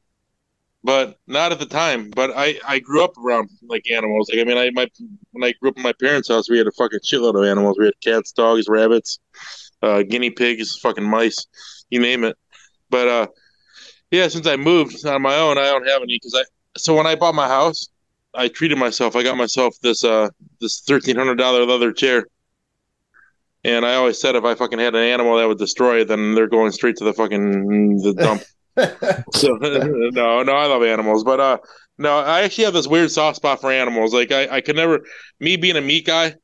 but not at the time. But I I grew up around like animals. Like I mean, I my when I grew up in my parents' house, we had a fucking shitload of animals. We had cats, dogs, rabbits, uh, guinea pigs, fucking mice, you name it. But uh, yeah, since I moved on my own, I don't have any because I. So when I bought my house, I treated myself. I got myself this uh this thirteen hundred dollar leather chair. And I always said if I fucking had an animal that would destroy it, then they're going straight to the fucking the dump. so no, no, I love animals, but uh, no, I actually have this weird soft spot for animals. Like I, I could never, me being a meat guy,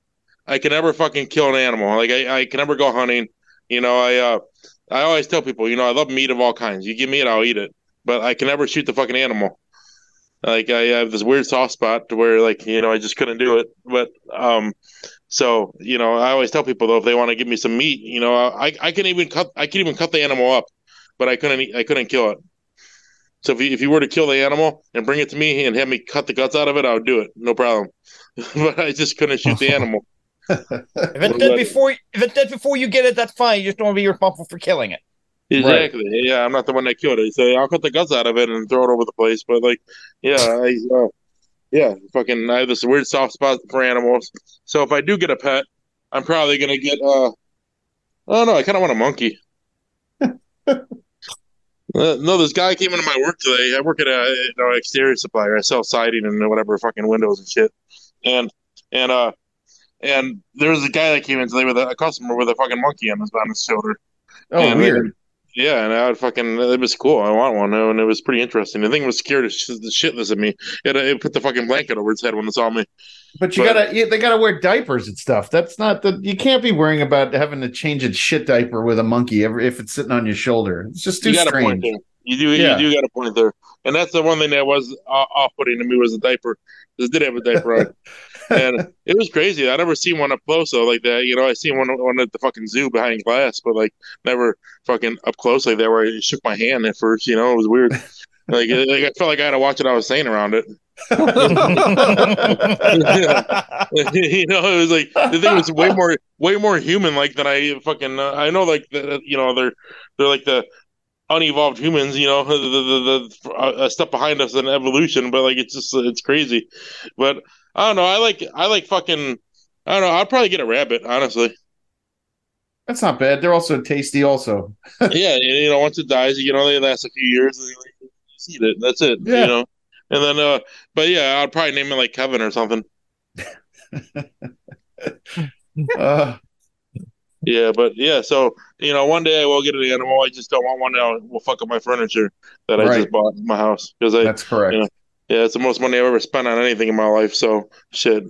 I can never fucking kill an animal. Like I, I can never go hunting. You know, I, uh, I always tell people, you know, I love meat of all kinds. You give me it, I'll eat it. But I can never shoot the fucking animal. Like I have this weird soft spot to where, like, you know, I just couldn't do it. But um, so you know, I always tell people though, if they want to give me some meat, you know, I I can even cut, I can even cut the animal up, but I couldn't, I couldn't kill it. So if you, if you were to kill the animal and bring it to me and have me cut the guts out of it, I would do it, no problem. but I just couldn't shoot the animal. If it's dead before, if it's dead before you get it, that's fine. You just don't want to be responsible for killing it. Exactly. Yeah, I'm not the one that killed it. So I'll cut the guts out of it and throw it over the place. But like, yeah, I, uh, yeah, fucking, I have this weird soft spot for animals. So if I do get a pet, I'm probably gonna get. uh I don't know. I kind of want a monkey. Uh, no, this guy came into my work today. I work at a you know, exterior supplier. I sell siding and whatever fucking windows and shit. And and uh and there was a guy that came in today with a, a customer with a fucking monkey on his on his shoulder. Oh, And, weird. Yeah, and I would fucking it was cool. I want one, and it was pretty interesting. The thing was scared as sh- the shitless of me. It, it put the fucking blanket over its head when it saw me. But you But- gotta, yeah, they gotta wear diapers and stuff. That's not the. You can't be worrying about having to change a shit diaper with a monkey every, if it's sitting on your shoulder. It's just too you strange. You do, Yeah. you do got a point there, and that's the one thing that was off-putting to me was the diaper. It did have a diaper on, and it was crazy. I never seen one up close though, like that. You know, I seen one one at the fucking zoo behind glass, but like never fucking up close like that where I shook my hand at first. You know, it was weird. like, like I felt like I had to watch what I was saying around it. you know, it was like the thing was way more, way more human like than I fucking. Uh, I know, like the, you know, they're they're like the unevolved humans, you know, the the, the uh, step behind us in evolution, but like it's just it's crazy. But I don't know. I like I like fucking. I don't know. I'd probably get a rabbit, honestly. That's not bad. They're also tasty. Also, yeah, you know, once it dies, you know, they last a few years. And you eat it. That's it. Yeah. You know. And then, uh, but yeah, I'd probably name it like Kevin or something. uh, Yeah, but yeah, so you know, one day I will get an animal. I just don't want one that will fuck up my furniture that I just bought in my house because I. that's correct. you know, yeah, it's the most money I've ever spent on anything in my life. So shit.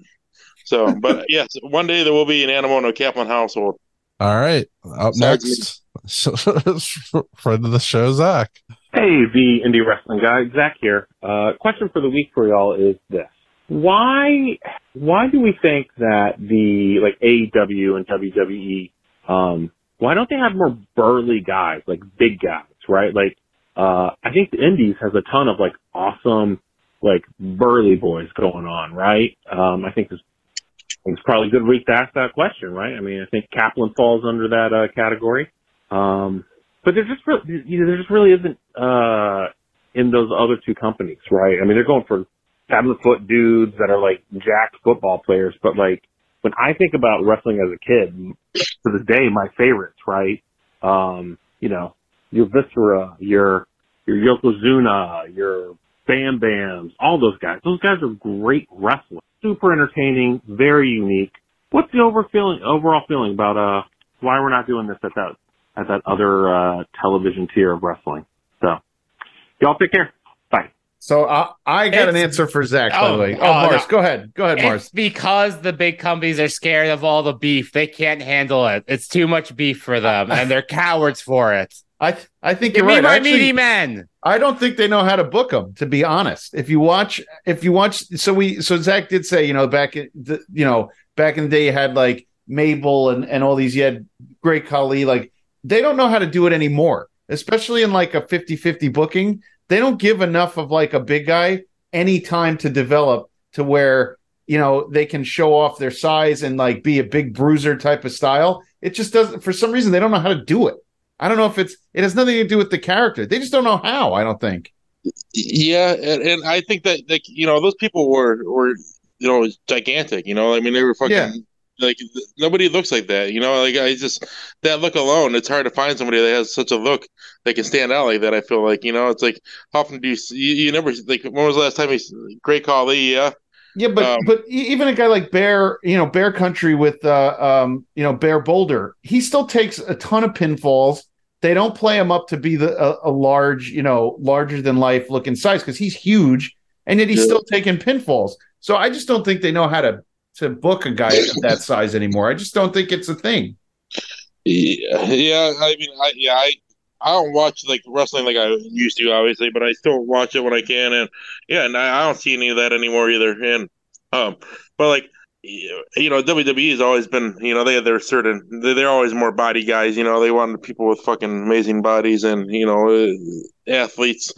So, but yes, one day there will be an animal in a Kaplan household. All right. Up Besides next, friend of the show, Zach. Hey, the indie wrestling guy, Zach here. Uh, question for the week for y'all is this: Why, why do we think that the like AEW and WWE, um, why don't they have more burly guys, like big guys, right? Like, uh, I think the Indies has a ton of like awesome, like burly boys going on, right? Um, I think it's, it's probably a good week to ask that question, right? I mean, I think Kaplan falls under that uh, category. Um, but there just really, you know, there just really isn't uh in those other two companies, right? I mean, they're going for seven foot dudes that are like jacked football players, but like when I think about wrestling as a kid, to this day, my favorites, right? Um, you know, your Viscera, your your Yokozuna, your Bam Bams, all those guys. Those guys are great wrestlers, super entertaining, very unique. What's the over feeling, overall feeling about uh why we're not doing this at that at that other uh, television tier of wrestling? So, y'all take care. So I, I got an answer for Zach. by Oh, the way, oh, oh, Mars, no. go ahead, go ahead, It's Mars. because the big companies are scared of all the beef. They can't handle it. It's too much beef for them, and they're cowards for it. I I think Give you're right. my Actually, meaty men. I don't think they know how to book them. To be honest, if you watch, if you watch, so we, so Zach did say, you know, back in the, you know, back in the day, you had like Mabel and and all these. You had Great Khali. Like they don't know how to do it anymore, especially in like a 50-50 booking. They don't give enough of like a big guy any time to develop to where you know they can show off their size and like be a big bruiser type of style. It just doesn't. For some reason, they don't know how to do it. I don't know if it's. It has nothing to do with the character. They just don't know how. I don't think. Yeah, and, and I think that like you know those people were were you know gigantic. You know, I mean they were fucking Yeah. Like nobody looks like that. You know, like I just that look alone. It's hard to find somebody that has such a look that can stand out like that. I feel like you know it's like how often do you you, you never like when was the last time you Great Khali? Yeah, Yeah, but Um, but even a guy like Bear, you know, Bear Country with uh um you know Bear Boulder, he still takes a ton of pinfalls. They don't play him up to be the a, a large, you know, larger than life looking size because he's huge, and yet he's Yeah. still taking pinfalls. So I just don't think they know how to to book a guy of that size anymore. I just don't think it's a thing. Yeah, yeah. I mean, I yeah, I I don't watch like wrestling like I used to, obviously, but I still watch it when I can, and yeah, and I, I don't see any of that anymore either. And um, but like you know, WWE has always been, you know, they have their certain, they're they're always more body guys. You know, they want people with fucking amazing bodies and you know, uh, athletes.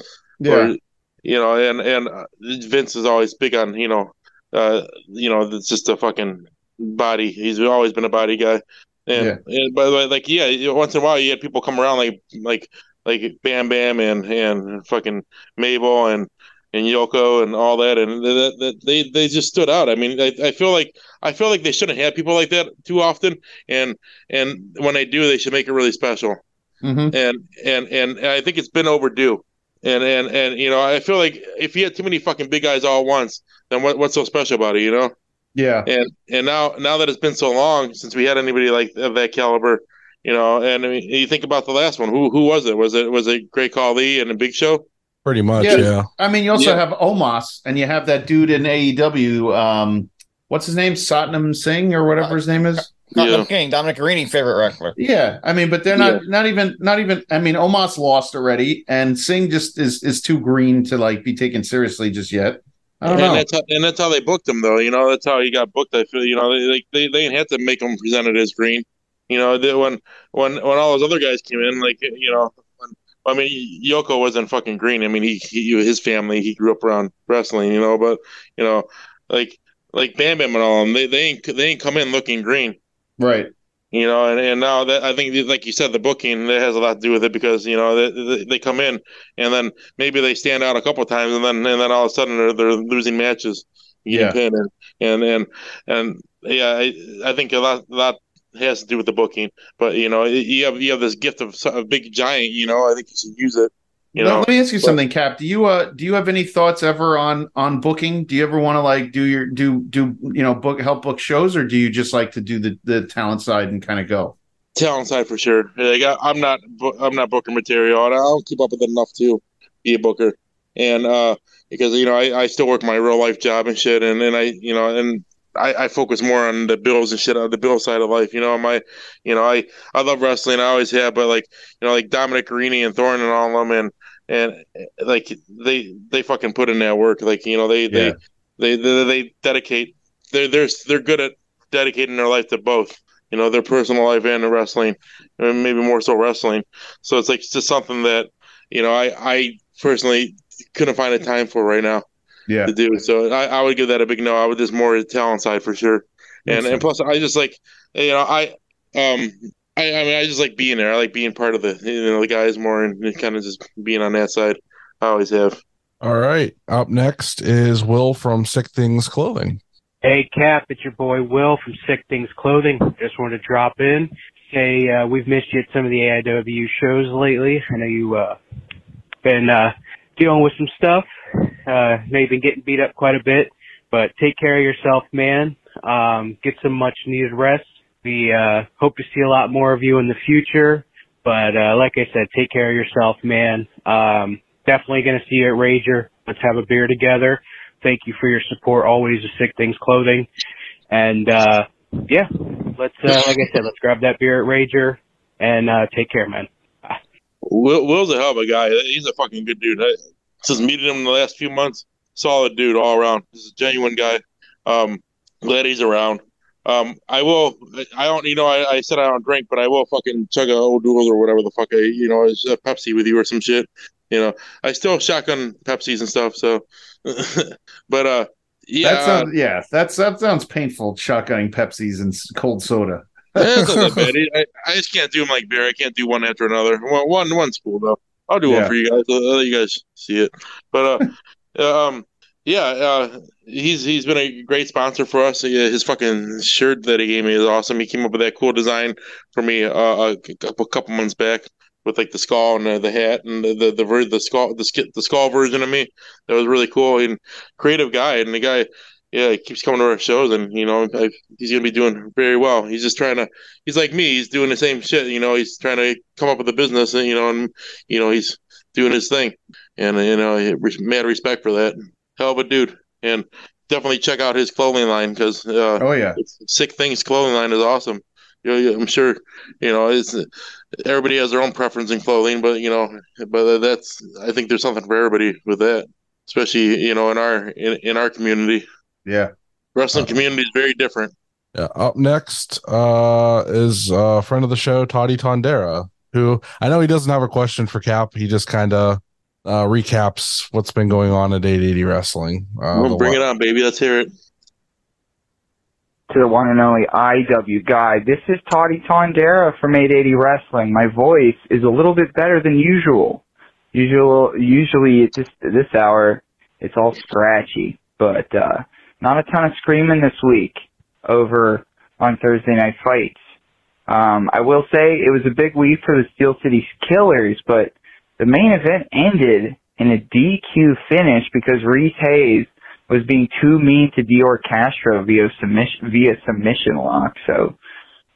Or, you know, and and uh, Vince is always big on you know, uh, you know, it's just a fucking body. He's always been a body guy. And, Yeah. and by the way, like yeah, once in a while you had people come around like like like Bam Bam and and fucking Mabel and and Yoko and all that, and that, that they they just stood out. I mean, I, I feel like I feel like they shouldn't have people like that too often, and and when they do, they should make it really special Mhm. and and and I think it's been overdue. And and and you know, I feel like if you had too many fucking big guys all at once, then what what's so special about it, you know? Yeah. And and now now that it's been so long since we had anybody like of that caliber, you know, and I mean, you think about the last one, who who was it? Was it was it Great Khali and a Big Show? Pretty much, Yeah. yeah. I mean, you also Yeah. have Omos, and you have that dude in AEW. Um, what's his name? Satnam Singh or whatever his name is. Dominic King, Dominic Garrini, favorite wrestler. Yeah, I mean, but they're not not even not even. I mean, Omos lost already, and Singh just is is too green to like be taken seriously just yet. I don't and know. that's how, and that's how they booked him, though. You know, that's how he got booked. I feel, you know, they they, they didn't have to make him presented as green. You know, they, when when when all those other guys came in, like you know, when, I mean, Yoko wasn't fucking green. I mean, he, he his family, he grew up around wrestling, you know, but you know, like like Bam Bam and all them, they they ain't they ain't come in looking green. Right. You know, and, and now that I think, like you said, the booking that has a lot to do with it because you know they, they, they come in and then maybe they stand out a couple of times and then and then all of a sudden they're, they're losing matches, Yeah. and and and, and yeah, I, I think a lot a lot has to do with the booking. But you know, you have you have this gift of a big giant. You know, I think you should use it. You Let- know, let me ask you But- something, Cap. Do you uh do you have any thoughts ever on on booking? Do you ever want to like do your do do you know book help book shows, or do you just like to do the the talent side and kind of go? talent side for sure. Like I, I'm not I'm not booker material, and I don't keep up with it enough to be a booker. And uh, because you know I, I still work my real life job and shit, and and I you know and I, I focus more on the bills and shit on the bill side of life. You know my you know I I love wrestling, I always have, but like you know like Dominic Garrini and Thorn and all of them, and and uh, like they they fucking put in that work. Like you know they Yeah. they, they they they dedicate. They're they're they're good at dedicating their life to both you know, their personal life and the wrestling, and maybe more so wrestling. So it's like it's just something that, you know, I, I personally couldn't find a time for right now Yeah. to do. So I, I would give that a big no. I would just more the talent side for sure. And and plus I just like you know, I um I, I mean I just like being there. I like being part of the you know, the guys more and kind of just being on that side. I always have. All right. Up next is Will from Sick Things Clothing. Hey, Cap, it's your boy Will from Sick Things Clothing. Just wanted to drop in, say uh, we've missed you at some of the AIW shows lately. I know you uh, been uh, dealing with some stuff. Uh, know you've been getting beat up quite a bit, but take care of yourself, man. Um, get some much needed rest. We uh, hope to see a lot more of you in the future. But uh, like I said, take care of yourself, man. Um, definitely going to see you at Rager. Let's have a beer together. Thank you for your support always of Sick Things Clothing. And uh yeah, let's uh, like I said, let's grab that beer at Rager and uh take care, man. Will, Will's a hell of a guy. He's a fucking good dude. I, since meeting him in the last few months, solid dude all around. He's a genuine guy. Um, glad he's around. Um, I will. I don't. You know, I, I said I don't drink, but I will fucking chug a O'Doul's or whatever the fuck. I, you know, is a Pepsi with you or some shit. You know, I still shotgun Pepsis and stuff. So, but uh, yeah, that sounds, yeah, that's that sounds painful. Shotgunning Pepsis and cold soda. It's not that bad. I, I just can't do them like beer. I can't do one after another. One, one one's cool though. I'll do Yeah. one for you guys. I'll let you guys see it. But uh, um, yeah, uh, he's he's been a great sponsor for us. His fucking shirt that he gave me is awesome. He came up with that cool design for me uh, a couple couple months back with like the skull and uh, the hat and the the the, the skull the the skull version of me. That was really cool and creative guy. And the guy, yeah, he keeps coming to our shows, and you know, I, he's gonna be doing very well. He's just trying to. He's like me. He's doing the same shit. You know, he's trying to come up with a business, and you know, and you know, he's doing his thing, and you know, mad respect for that. Hell of a dude, and definitely check out his clothing line because uh, Oh yeah, Sick Things clothing line is awesome. You know, I'm sure you know it's everybody has their own preference in clothing, but you know, but that's I think there's something for everybody with that, especially you know in our in, in our community. yeah. Wrestling community is very different. Yeah. Up next uh, is a friend of the show, Toddy Tondera, who I know he doesn't have a question for Cap. He just kind of uh, recaps what's been going on at 880 Wrestling. Uh, Well, the bring wa- it on, baby. Let's hear it. to the one and only IW guy. This is Toddy Tondera from 880 Wrestling. My voice is a little bit better than usual. Usual, usually at this this hour, it's all scratchy, but uh, not a ton of screaming this week over on Thursday Night Fights. Um, I will say it was a big week for the Steel City Killers, but the main event ended in a DQ finish because Reese Hayes was being too mean to Dior Castro via submission via submission lock. So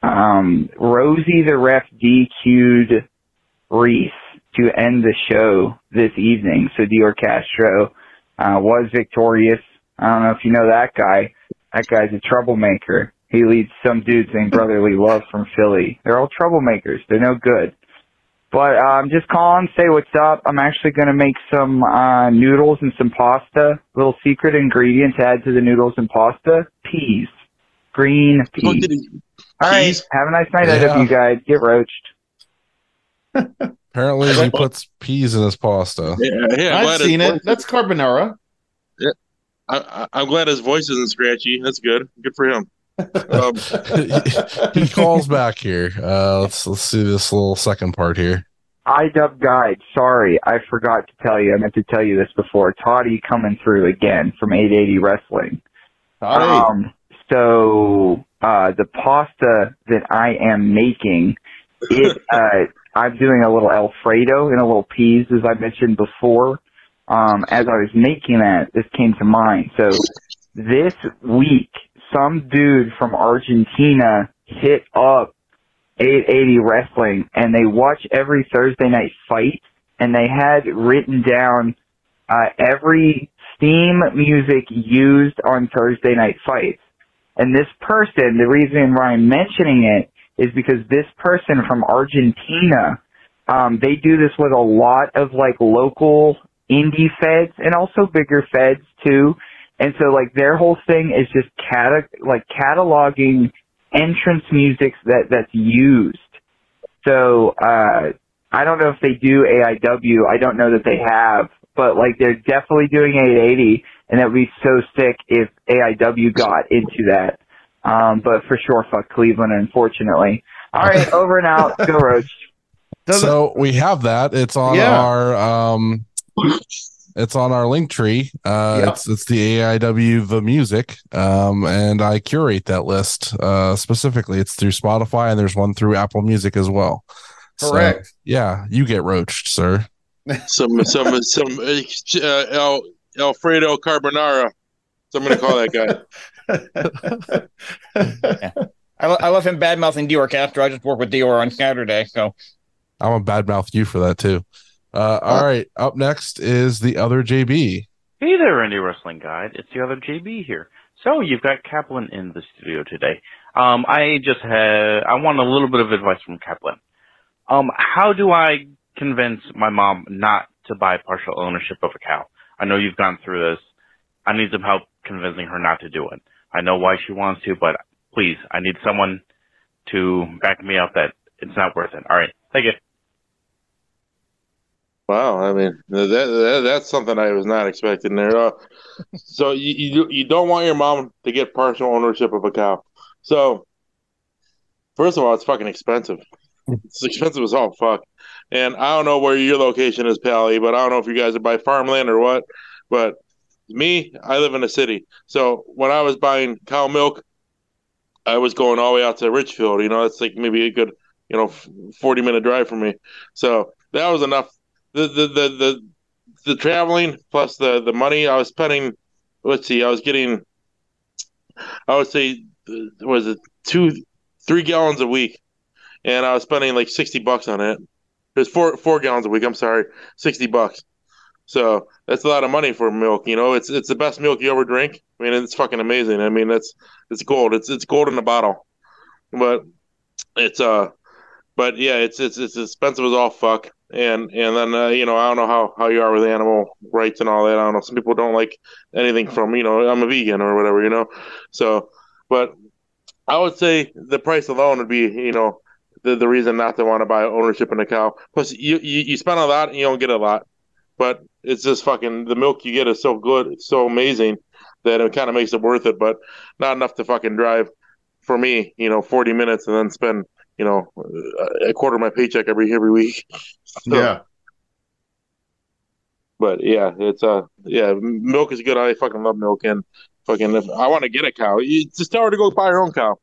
um, Rosie the ref DQ'd Reese to end the show this evening. So Dior Castro uh, was victorious. I don't know if you know that guy. That guy's a troublemaker. He leads some dudes named Brotherly Love from Philly. They're all troublemakers. They're no good. But um, just calling, say what's up. I'm actually going to make some uh, noodles and some pasta. Little secret ingredient to add to the noodles and pasta: peas, green peas. All right, have a nice night, Yeah. IW guys. Get roached. Apparently, he puts peas in his pasta. Yeah, yeah. I'm I've seen it. That's carbonara. I, I, I'm glad his voice isn't scratchy. That's good. Good for him. Um, he calls back here. Uh, let's let's see this little second part here. IW guide. Sorry, I forgot to tell you. I meant to tell you this before. Toddy coming through again from 880 Wrestling. Um, so uh, the pasta that I am making, it uh, I'm doing a little Alfredo and a little peas, as I mentioned before. Um, as I was making that, this came to mind. So this week, some dude from Argentina hit up 880 Wrestling, and they watch every Thursday night fight, and they had written down uh, every theme music used on Thursday night fights. And this person, the reason why I'm mentioning it is because this person from Argentina, um, they do this with a lot of like local indie feds and also bigger feds too. And so like their whole thing is just cata- like cataloging entrance music that that's used. So uh I don't know if they do AIW. I don't know that they have, but like they're definitely doing 880, and that would be so sick if AIW got into that. Um, but for sure, fuck Cleveland, unfortunately. All right, over and out. Go Roach. so we have that. It's on Yeah. our um it's on our Linktree. Uh Yeah. it's it's the AIW the music. Um and I curate that list uh specifically. It's through Spotify and there's one through Apple Music as well. So, Correct. yeah, you get roached, sir. some some some uh, El, Alfredo Carbonara. So I'm gonna call that guy. I, I love him bad mouthing Dior Castro. I just work with Dior on Saturday, so I'm a badmouth you for that too. Uh all right, up next is the other JB. Hey there, Indie Wrestling Guide. It's the other JB here. So you've got Kaplan in the studio today. Um, I just had I want a little bit of advice from Kaplan. Um, how do I convince my mom not to buy partial ownership of a cow. I know you've gone through this. I need some help convincing her not to do it. I know why she wants to, but please, I need someone to back me up that it's not worth it. All right. Thank you. Wow, I mean that, that that's something I was not expecting there. Uh, so you, you you don't want your mom to get partial ownership of a cow. So first of all, it's fucking expensive. It's expensive as all fuck. And I don't know where your location is, Pally, but I don't know if you guys are by farmland or what. But me, I live in a city. So when I was buying cow milk, I was going all the way out to Richfield. You know, that's like maybe a good, you know, forty minute drive for me. So that was enough. The the the the, the traveling plus the the money I was spending. Let's see, I was getting. I would say, uh, was it two, three gallons a week, and I was spending like sixty bucks on it. It was four four gallons a week. I'm sorry, sixty bucks. So that's a lot of money for milk. You know, it's it's the best milk you ever drink. I mean, it's fucking amazing. I mean, that's it's gold. It's it's gold in a bottle. But it's uh, but yeah, it's it's it's expensive as all fuck. And and then uh, you know, I don't know how how you are with animal rights and all that. I don't know. Some people don't like anything from you know, I'm a vegan or whatever. You know, so but I would say the price alone would be you know the the reason not to want to buy ownership in a cow. Plus, you you, you spend a lot and you don't get a lot but it's just fucking the milk you get is so good, it's so amazing that it kind of makes it worth it, but not enough to fucking drive for me, you know, 40 minutes and then spend, you know, a quarter of my paycheck every every week. So, Yeah. But yeah, it's uh yeah, milk is good. I fucking love milk and fucking if I want to get a cow, you just tell her to go buy her own cow.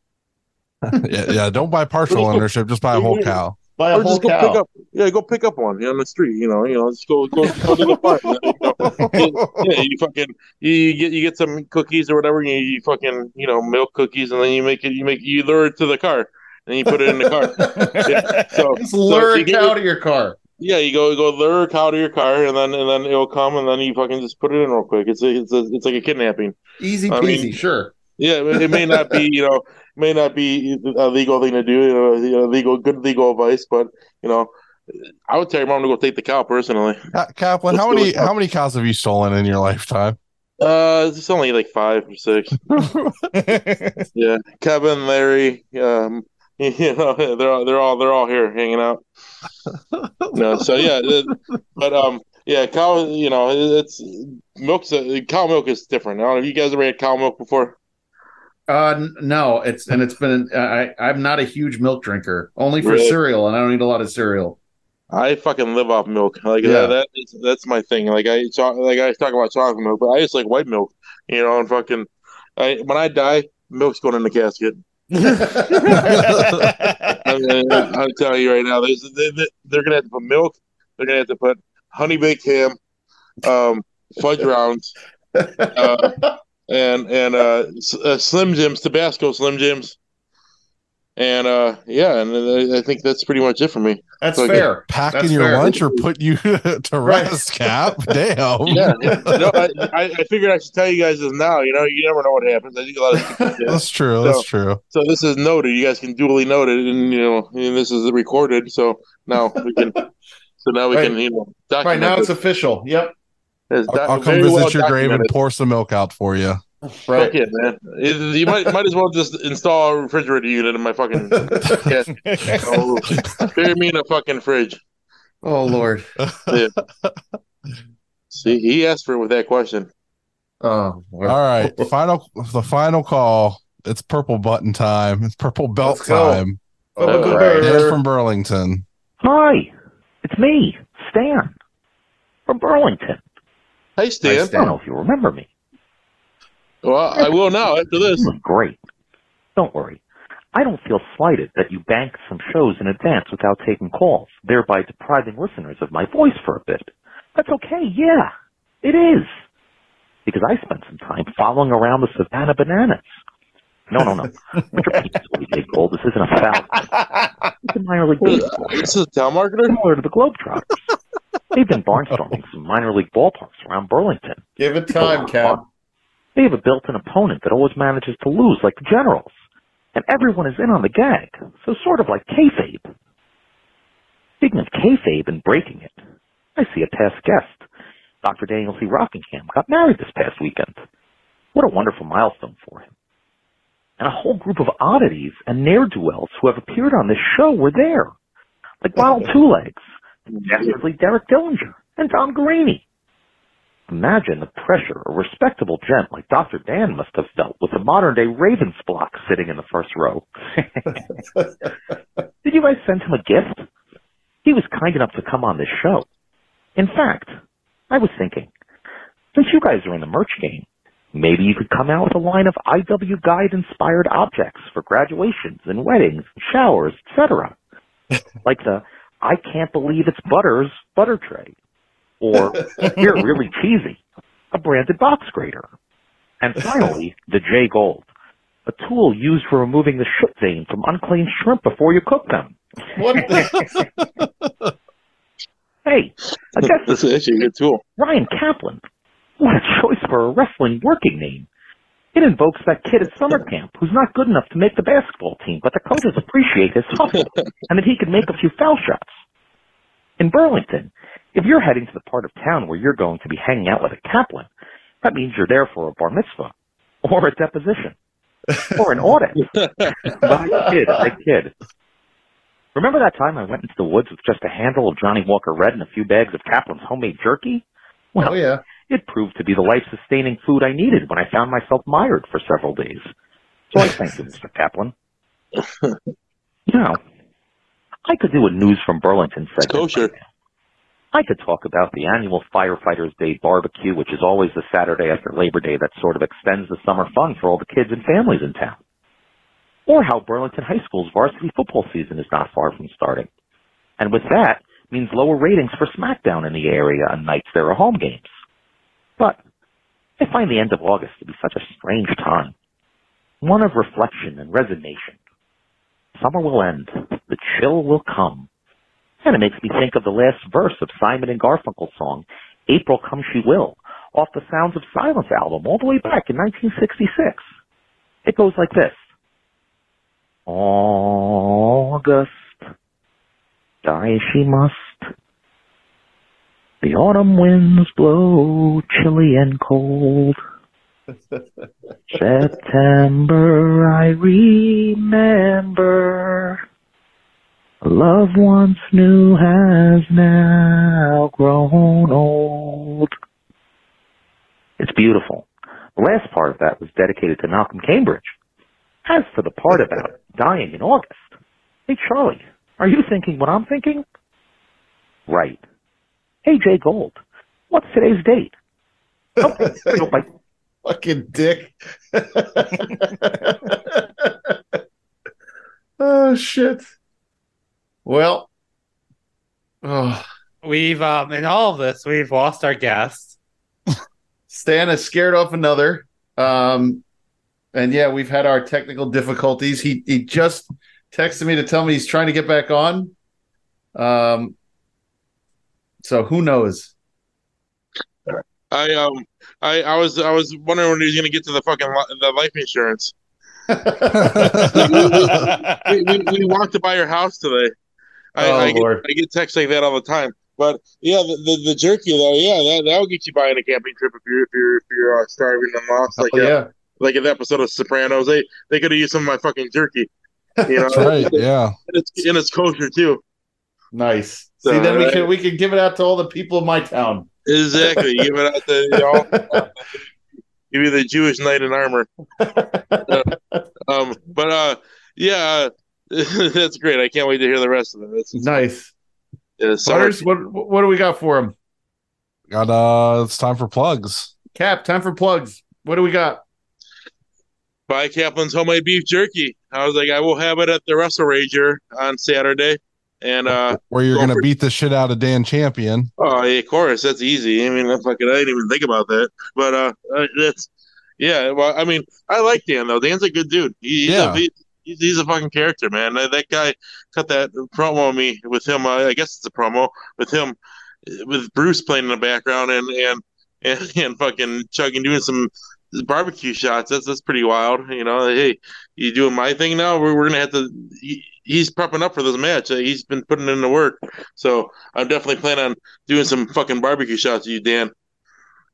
yeah, yeah. Don't buy partial ownership. Just buy a whole cow. Buy or just go pick up, yeah, go pick up one yeah, on the street. You know, you know, just go go, go to the farm. You know, yeah, you fucking you, you get you get some cookies or whatever. You, you fucking you know milk cookies, and then you make it. You make you lure it to the car, and you put it in the car. Yeah, so Just lure you a get cow it- to your car. Yeah, you go go lure a cow to your car, and then and then it'll come, and then you fucking just put it in real quick. It's a, it's a, it's like a kidnapping. Easy I peasy, mean, sure. Yeah, it it may not be, you know, may not be a legal thing to do, you know, legal, good legal advice, but you know, I would tell your mom to go take the cow personally. Ca- Kaplan, how Let's do many how many cows have you stolen in your lifetime? Uh, it's only like five or six. yeah, Kevin, Larry, um, you know, they're all, they're all they're all here hanging out. no, so yeah, it- but um, yeah, cow, you know, it's milk's a, cow milk is different. I don't know if you guys ever had cow milk before. Uh, no, it's and it's been. I I'm not a huge milk drinker, only for Really? cereal, and I don't eat a lot of cereal. I fucking live off milk. Like Yeah. that, that is, that's my thing. Like I talk, like I talk about chocolate milk, but I just like white milk. You know, and fucking, I when I die, milk's going in the casket. I'm telling you right now, they, they, they're gonna have to put milk. They're gonna have to put honey baked ham, um, fudge rounds, uh, and and uh, uh, Slim Jims, Tabasco Slim Jims, and uh, yeah, and I, I think that's pretty much it for me. That's So, fair. Packing That's your fair. lunch or put you to Right. rest, Cap? Damn. Yeah, no, I, I I figured I should tell you guys this now. You know, you never know what happens. I think a lot of stupid shit. That's true. So- That's true. So this is noted. You guys can duly note it, and you know, and this is recorded. So now we can. So now we Right. can, you know, Right now, it's it. official. Yep. It's I'll, doc- I'll come visit well your grave and pour some milk out for you. Right. Fuck it, man. You might might as well just install a refrigerator unit in my fucking. yeah. Oh, bury me in a fucking fridge. Oh Lord. Yeah. See, he asked for it with that question. Oh. All right, final the final call. It's purple button time. It's purple belt Let's go. time. All Dan from Burlington. Hi, it's me, Stan, from Burlington. Hey, Stan. I don't know if you remember me. Well, I will now after this. Doing great. Don't worry. I don't feel slighted that you banked some shows in advance without taking calls, thereby depriving listeners of my voice for a bit. That's okay, yeah. It is. Because I spent some time following around the Savannah Bananas. No, no, no. Put your peeps away, Jake Gold. This isn't a foul. It's a minor league baseball. This is a town telemarketer? Similar to the Globetrotters. They've been barnstorming some minor league ballparks around Burlington. Give it time, Cap. They have a built-in opponent that always manages to lose, like the Generals. And everyone is in on the gag, so sort of like kayfabe. Speaking of kayfabe and breaking it, I see a past guest. Dr. Daniel C. Rockingham got married this past weekend. What a wonderful milestone for him. And a whole group of oddities and ne'er-do-wells who have appeared on this show were there. Like Donald Two Legs, Derek Dillinger, and Tom Guarini. Imagine the pressure a respectable gent like Dr. Dan must have felt with a modern day Ravensblock sitting in the first row. Did you guys send him a gift? He was kind enough to come on this show. In fact, I was thinking, since you guys are in the merch game, maybe you could come out with a line of IW Guide inspired objects for graduations and weddings, and showers, etc. like the I can't believe it's Butters butter tray. Or you're really cheesy, a branded box grater. And finally, the J Gold, a tool used for removing the shit vein from unclean shrimp before you cook them. What? hey, I guess That's actually a good tool. Ryan Kaplan. What a choice for a wrestling working name. It invokes that kid at summer camp who's not good enough to make the basketball team, but the coaches appreciate his hustle and that he can make a few foul shots. In Burlington, if you're heading to the part of town where you're going to be hanging out with a Kaplan, that means you're there for a bar mitzvah, or a deposition, or an audit. but I kid, I kid. Remember that time I went into the woods with just a handle of Johnnie Walker Red and a few bags of Kaplan's homemade jerky? Well, oh yeah. it proved to be the life-sustaining food I needed when I found myself mired for several days. So I thank you, Mr. Kaplan. Now, I could do a news from Burlington segment. Kosher. I could talk about the annual Firefighters Day barbecue, which is always the Saturday after Labor Day that sort of extends the summer fun for all the kids and families in town. Or how Burlington High School's varsity football season is not far from starting. And with that, means lower ratings for SmackDown in the area on nights there are home games. But I find the end of August to be such a strange time. One of reflection and resignation. Summer will end. The chill will come. And it makes me think of the last verse of Simon and Garfunkel's song, April Come She Will, off the Sounds of Silence album all the way back in 1966. It goes like this. August, die she must. The autumn winds blow chilly and cold. September, I remember. Love once new has now grown old. It's beautiful. The last part of that was dedicated to Malcolm Cambridge. As for the part about dying in August, hey Charly, are you thinking what I'm thinking? Right. Hey Jay Gold, what's today's date? So by Fucking dick. oh shit. Well. Oh. We've um in all of this, we've lost our guest. Stan is scared off another. Um and yeah, we've had our technical difficulties. He he just texted me to tell me he's trying to get back on. Um so who knows? I um I, I was I was wondering when he was gonna get to the fucking li- the life insurance. we, we, we walked to buy your house today. I, Oh, I, get, I get texts like that all the time. But yeah, the, the, the jerky though, yeah, that that'll get you buying a camping trip if you're if you're if you're uh, starving and lost. Like Oh, uh, yeah. like in the episode of Sopranos, they they could have used some of my fucking jerky. You know, That's right. Yeah. and it's and it's kosher too. Nice. So, See, then we uh, can we can give it out to all the people of my town. Exactly. Give it out to y'all. Give you the Jewish knight in armor. um, but uh, yeah, that's great. I can't wait to hear the rest of it. It's, Nice. yeah, summer. Butters, what what do we got for him? Got uh it's time for plugs. Cap, time for plugs. What do we got? Buy Kaplan's homemade beef jerky. I was like, I will have it at the Wrestle Rager on Saturday. And uh, Where you're go gonna for- beat the shit out of Dan Champion. Oh, yeah, of course, that's easy. I mean, if I could, I didn't even think about that. But uh, uh, that's yeah. Well, I mean, I like Dan though. Dan's a good dude. He, he's, Yeah. a, he, he's, he's a fucking character, man. That, guy cut that promo on me with him. Uh, I guess it's a promo with him, with Bruce playing in the background and and and, and fucking chugging doing some barbecue shots. That's that's pretty wild. You know, hey, you doing my thing now? We're, we're gonna have to. he's prepping up for this match. Uh, he's been putting in the work. So I'm definitely planning on doing some fucking barbecue shots with you, Dan.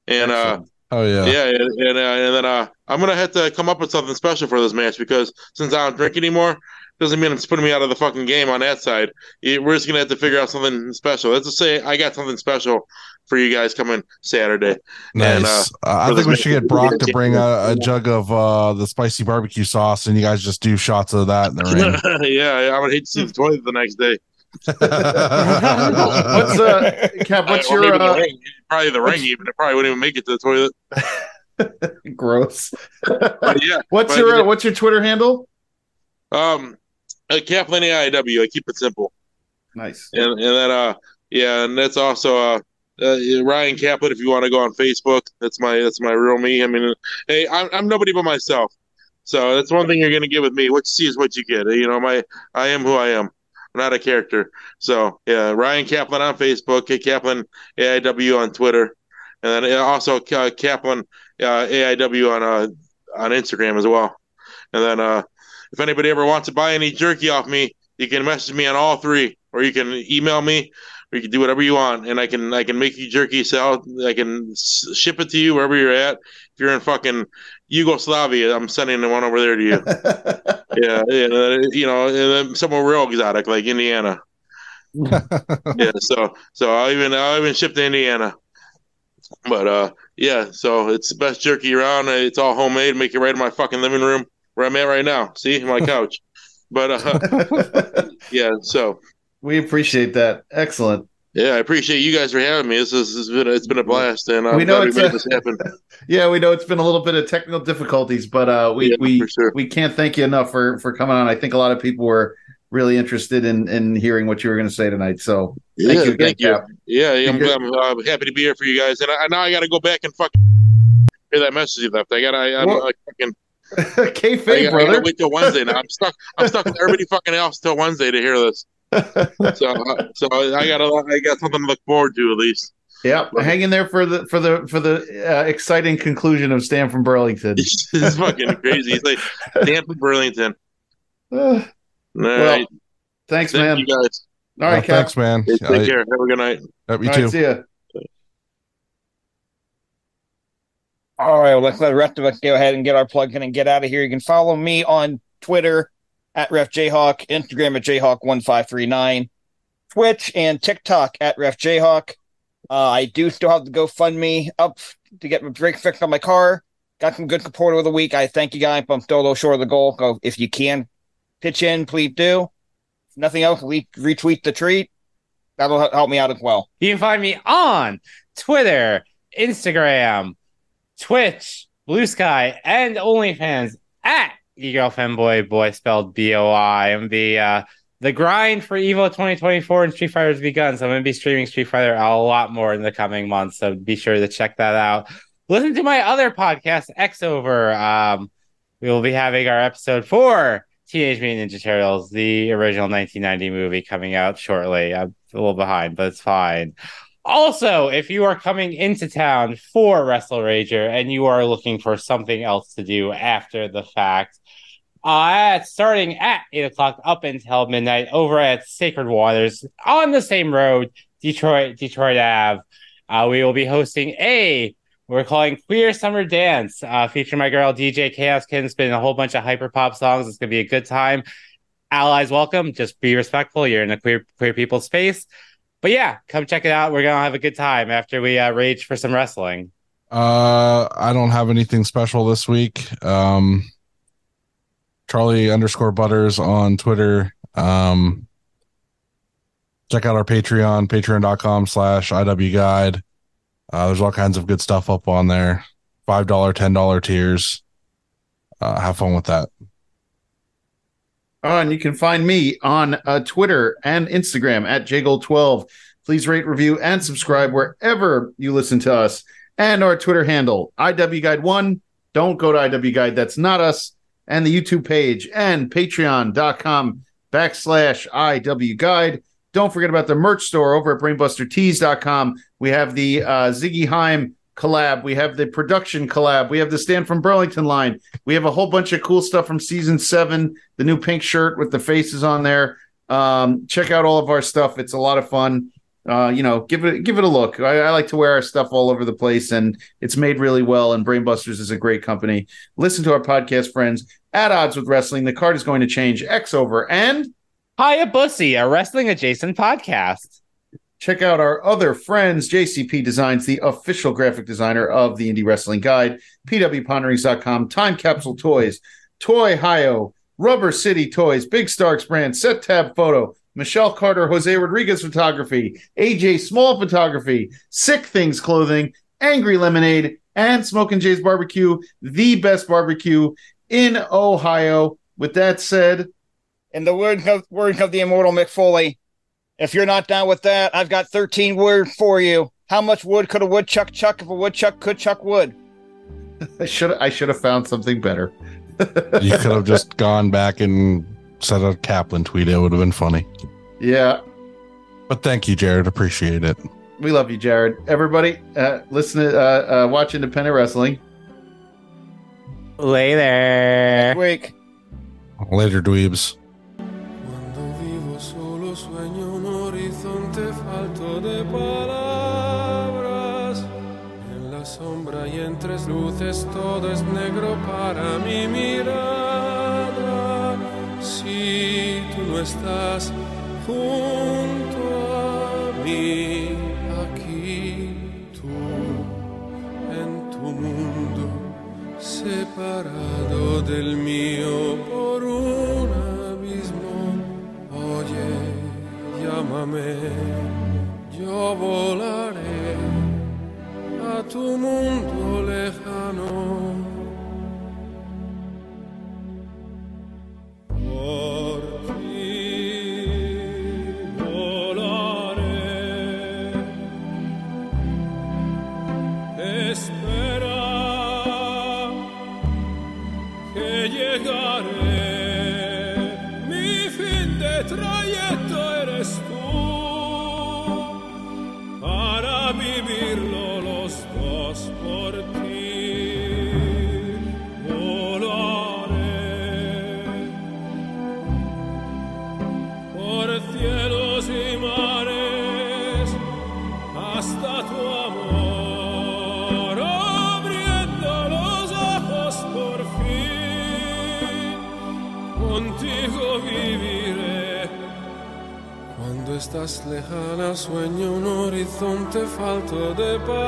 And uh, Oh yeah. yeah, and and, uh, and then uh, I'm gonna have to come up with something special for this match because since I don't drink anymore, doesn't mean it's putting me out of the fucking game on that side. We're just gonna have to figure out something special. Let's just say I got something special for you guys coming Saturday. Nice. And, uh, uh, I think we should get Brock to bring a, a jug of uh, the spicy barbecue sauce, and you guys just do shots of that in the ring. yeah, I would hate to see the toilet the next day. what's uh, Cap? What's Or your maybe the uh, ring. Probably the ring. Even it probably wouldn't even make it to the toilet. gross? Yeah. What's your uh, what's your Twitter handle? Um, uh, Kaplan AIW. I keep it simple. Nice. And and then uh yeah, and that's also uh, uh Ryan Kaplan. If you want to go on Facebook, that's my that's my real me. I mean, hey, I'm I'm nobody but myself. So that's one thing you're gonna get with me. What you see is what you get. You know, my I am who I am. I'm not a character. So yeah, Ryan Kaplan on Facebook, K Kaplan AIW on Twitter, and then also uh, Kaplan uh, AIW on uh on Instagram as well. And then uh if anybody ever wants to buy any jerky off me, you can message me on all three, or you can email me, or you can do whatever you want, and I can I can make you jerky sell. I can s- ship it to you wherever you're at. If you're in fucking Yugoslavia, I'm sending the one over there to you. yeah, uh, you know, and then somewhere real exotic like Indiana. yeah, so so I'll even I'll even ship to Indiana. But uh, yeah, so it's the best jerky around. It's all homemade. Make it right in my fucking living room where I'm at right now. See my couch. But uh, yeah, so We appreciate that. Excellent. yeah, I appreciate you guys for having me. This is it's been it's been a blast, and I'm We know glad we it's made a- this happen. Yeah, we know it's been a little bit of technical difficulties, but uh, we Yeah, we sure. we can't thank you enough for for coming on. I think a lot of people were really interested in in hearing what you were going to say tonight. So Yeah, thank you again, thank you. Cap. Yeah, yeah, I'm, I'm, uh, happy to be here for you guys, and I, now I got to go back and fucking hear that message you left. I got to I'm Well- like fucking. Kayfabe, I, got- I gotta brother. wait till Wednesday now. I'm stuck. I'm stuck with everybody fucking else till Wednesday to hear this. So, uh, so I got a, I got something to look forward to at least. Yeah, hang in there for the for the for the uh, exciting conclusion of Stan from Burlington. It's fucking crazy. It's like Dan from Burlington. Uh, All well, right. thanks, Thank man. you guys. All right, Cap. thanks, man. Hey, take care. Have a good night. Yep, you All too. right, see ya. All right, well, let's let the rest of us go ahead and get our plug in and get out of here. You can follow me on Twitter at RefJayhawk, Instagram at Jayhawk1539, Twitch and TikTok at RefJayhawk. Uh, I do still have the GoFundMe up to get my brake fixed on my car. Got some good support over the week. I thank you guys. I'm still a little short of the goal. So if you can pitch in, please do. If nothing else, re- retweet the treat. That'll help me out as well. You can find me on Twitter, Instagram, Twitch, Blue Sky, and OnlyFans at Eagle Femboy Boy spelled B O I. I'm the uh, the grind for Evo 2024 and Street Fighter has begun. So I'm gonna be streaming Street Fighter a lot more in the coming months. So be sure to check that out. Listen to my other podcast, X Over. Um, we will be having our episode for Teenage Mutant Ninja Turtles, the original 1990 movie, coming out shortly. I'm a little behind, but it's fine. Also, if you are coming into town for Wrestle Rager and you are looking for something else to do after the fact, uh, starting at 8 o'clock up until midnight over at Sacred Waters on the same road, Detroit, Detroit Ave, uh, we will be hosting a we're calling Queer Summer Dance, uh, featuring my girl DJ Chaos Kid, spinning a whole bunch of hyper pop songs. It's gonna be a good time. Allies welcome. Just be respectful. You're in a queer queer people space. But yeah, come check it out. We're gonna have a good time after we uh, rage for some wrestling. Uh, I don't have anything special this week. Um, Charly underscore Butters on Twitter. Um, check out our Patreon, patreon.com slash IW Guide. Uh, there's all kinds of good stuff up on there. $5, $10 tiers. Uh, have fun with that. Oh, and you can find me on uh, Twitter and Instagram at jgold12. Please rate, review, and subscribe wherever you listen to us. And our Twitter handle, IW Guide One. Don't go to IW Guide. That's not us. And the YouTube page and patreon.com backslash IW Guide. Don't forget about the merch store over at brainbustertees.com. We have the uh, Ziggy Haim collab. We have the production collab. We have the Stan from Burlington line. We have a whole bunch of cool stuff from season seven. The new pink shirt with the faces on there. Um, check out all of our stuff. It's a lot of fun. Uh, you know, give it give it a look. I, I like to wear our stuff all over the place, and it's made really well. And Brainbusters is a great company. Listen to our podcast, friends. At odds with wrestling, the card is going to change. X over and Hayabusa, a wrestling adjacent podcast. check out our other friends. JCP Designs, the official graphic designer of the Indie Wrestling Guide, pwponderings.com, Time Capsule Toys, Toy Hio, Rubber City Toys, Big Starks Brand, Set Tab Photo, Michelle Carter, Jose Rodriguez Photography, AJ Small Photography, Sick Things Clothing, Angry Lemonade, and Smoking Jay's Barbecue, the best barbecue in Ohio. With that said, In the word of, word of the immortal Mick Foley, if you're not down with that, I've got 13 words for you. How much wood could a woodchuck chuck if a woodchuck could chuck wood? I should I should have found something better. You could have just gone back and said a Kaplan tweet. It would have been funny. Yeah, But thank you, Jared. Appreciate it. we love you, Jared. Everybody, uh, listen to uh, uh, watch independent wrestling. Later. Week. Later, dweebs. Todo es negro para mi mirada. Si tú no estás junto a mí, aquí tú, en tu mundo, separado del mío por un abismo. Oye, llámame, yo volaré falto de palabras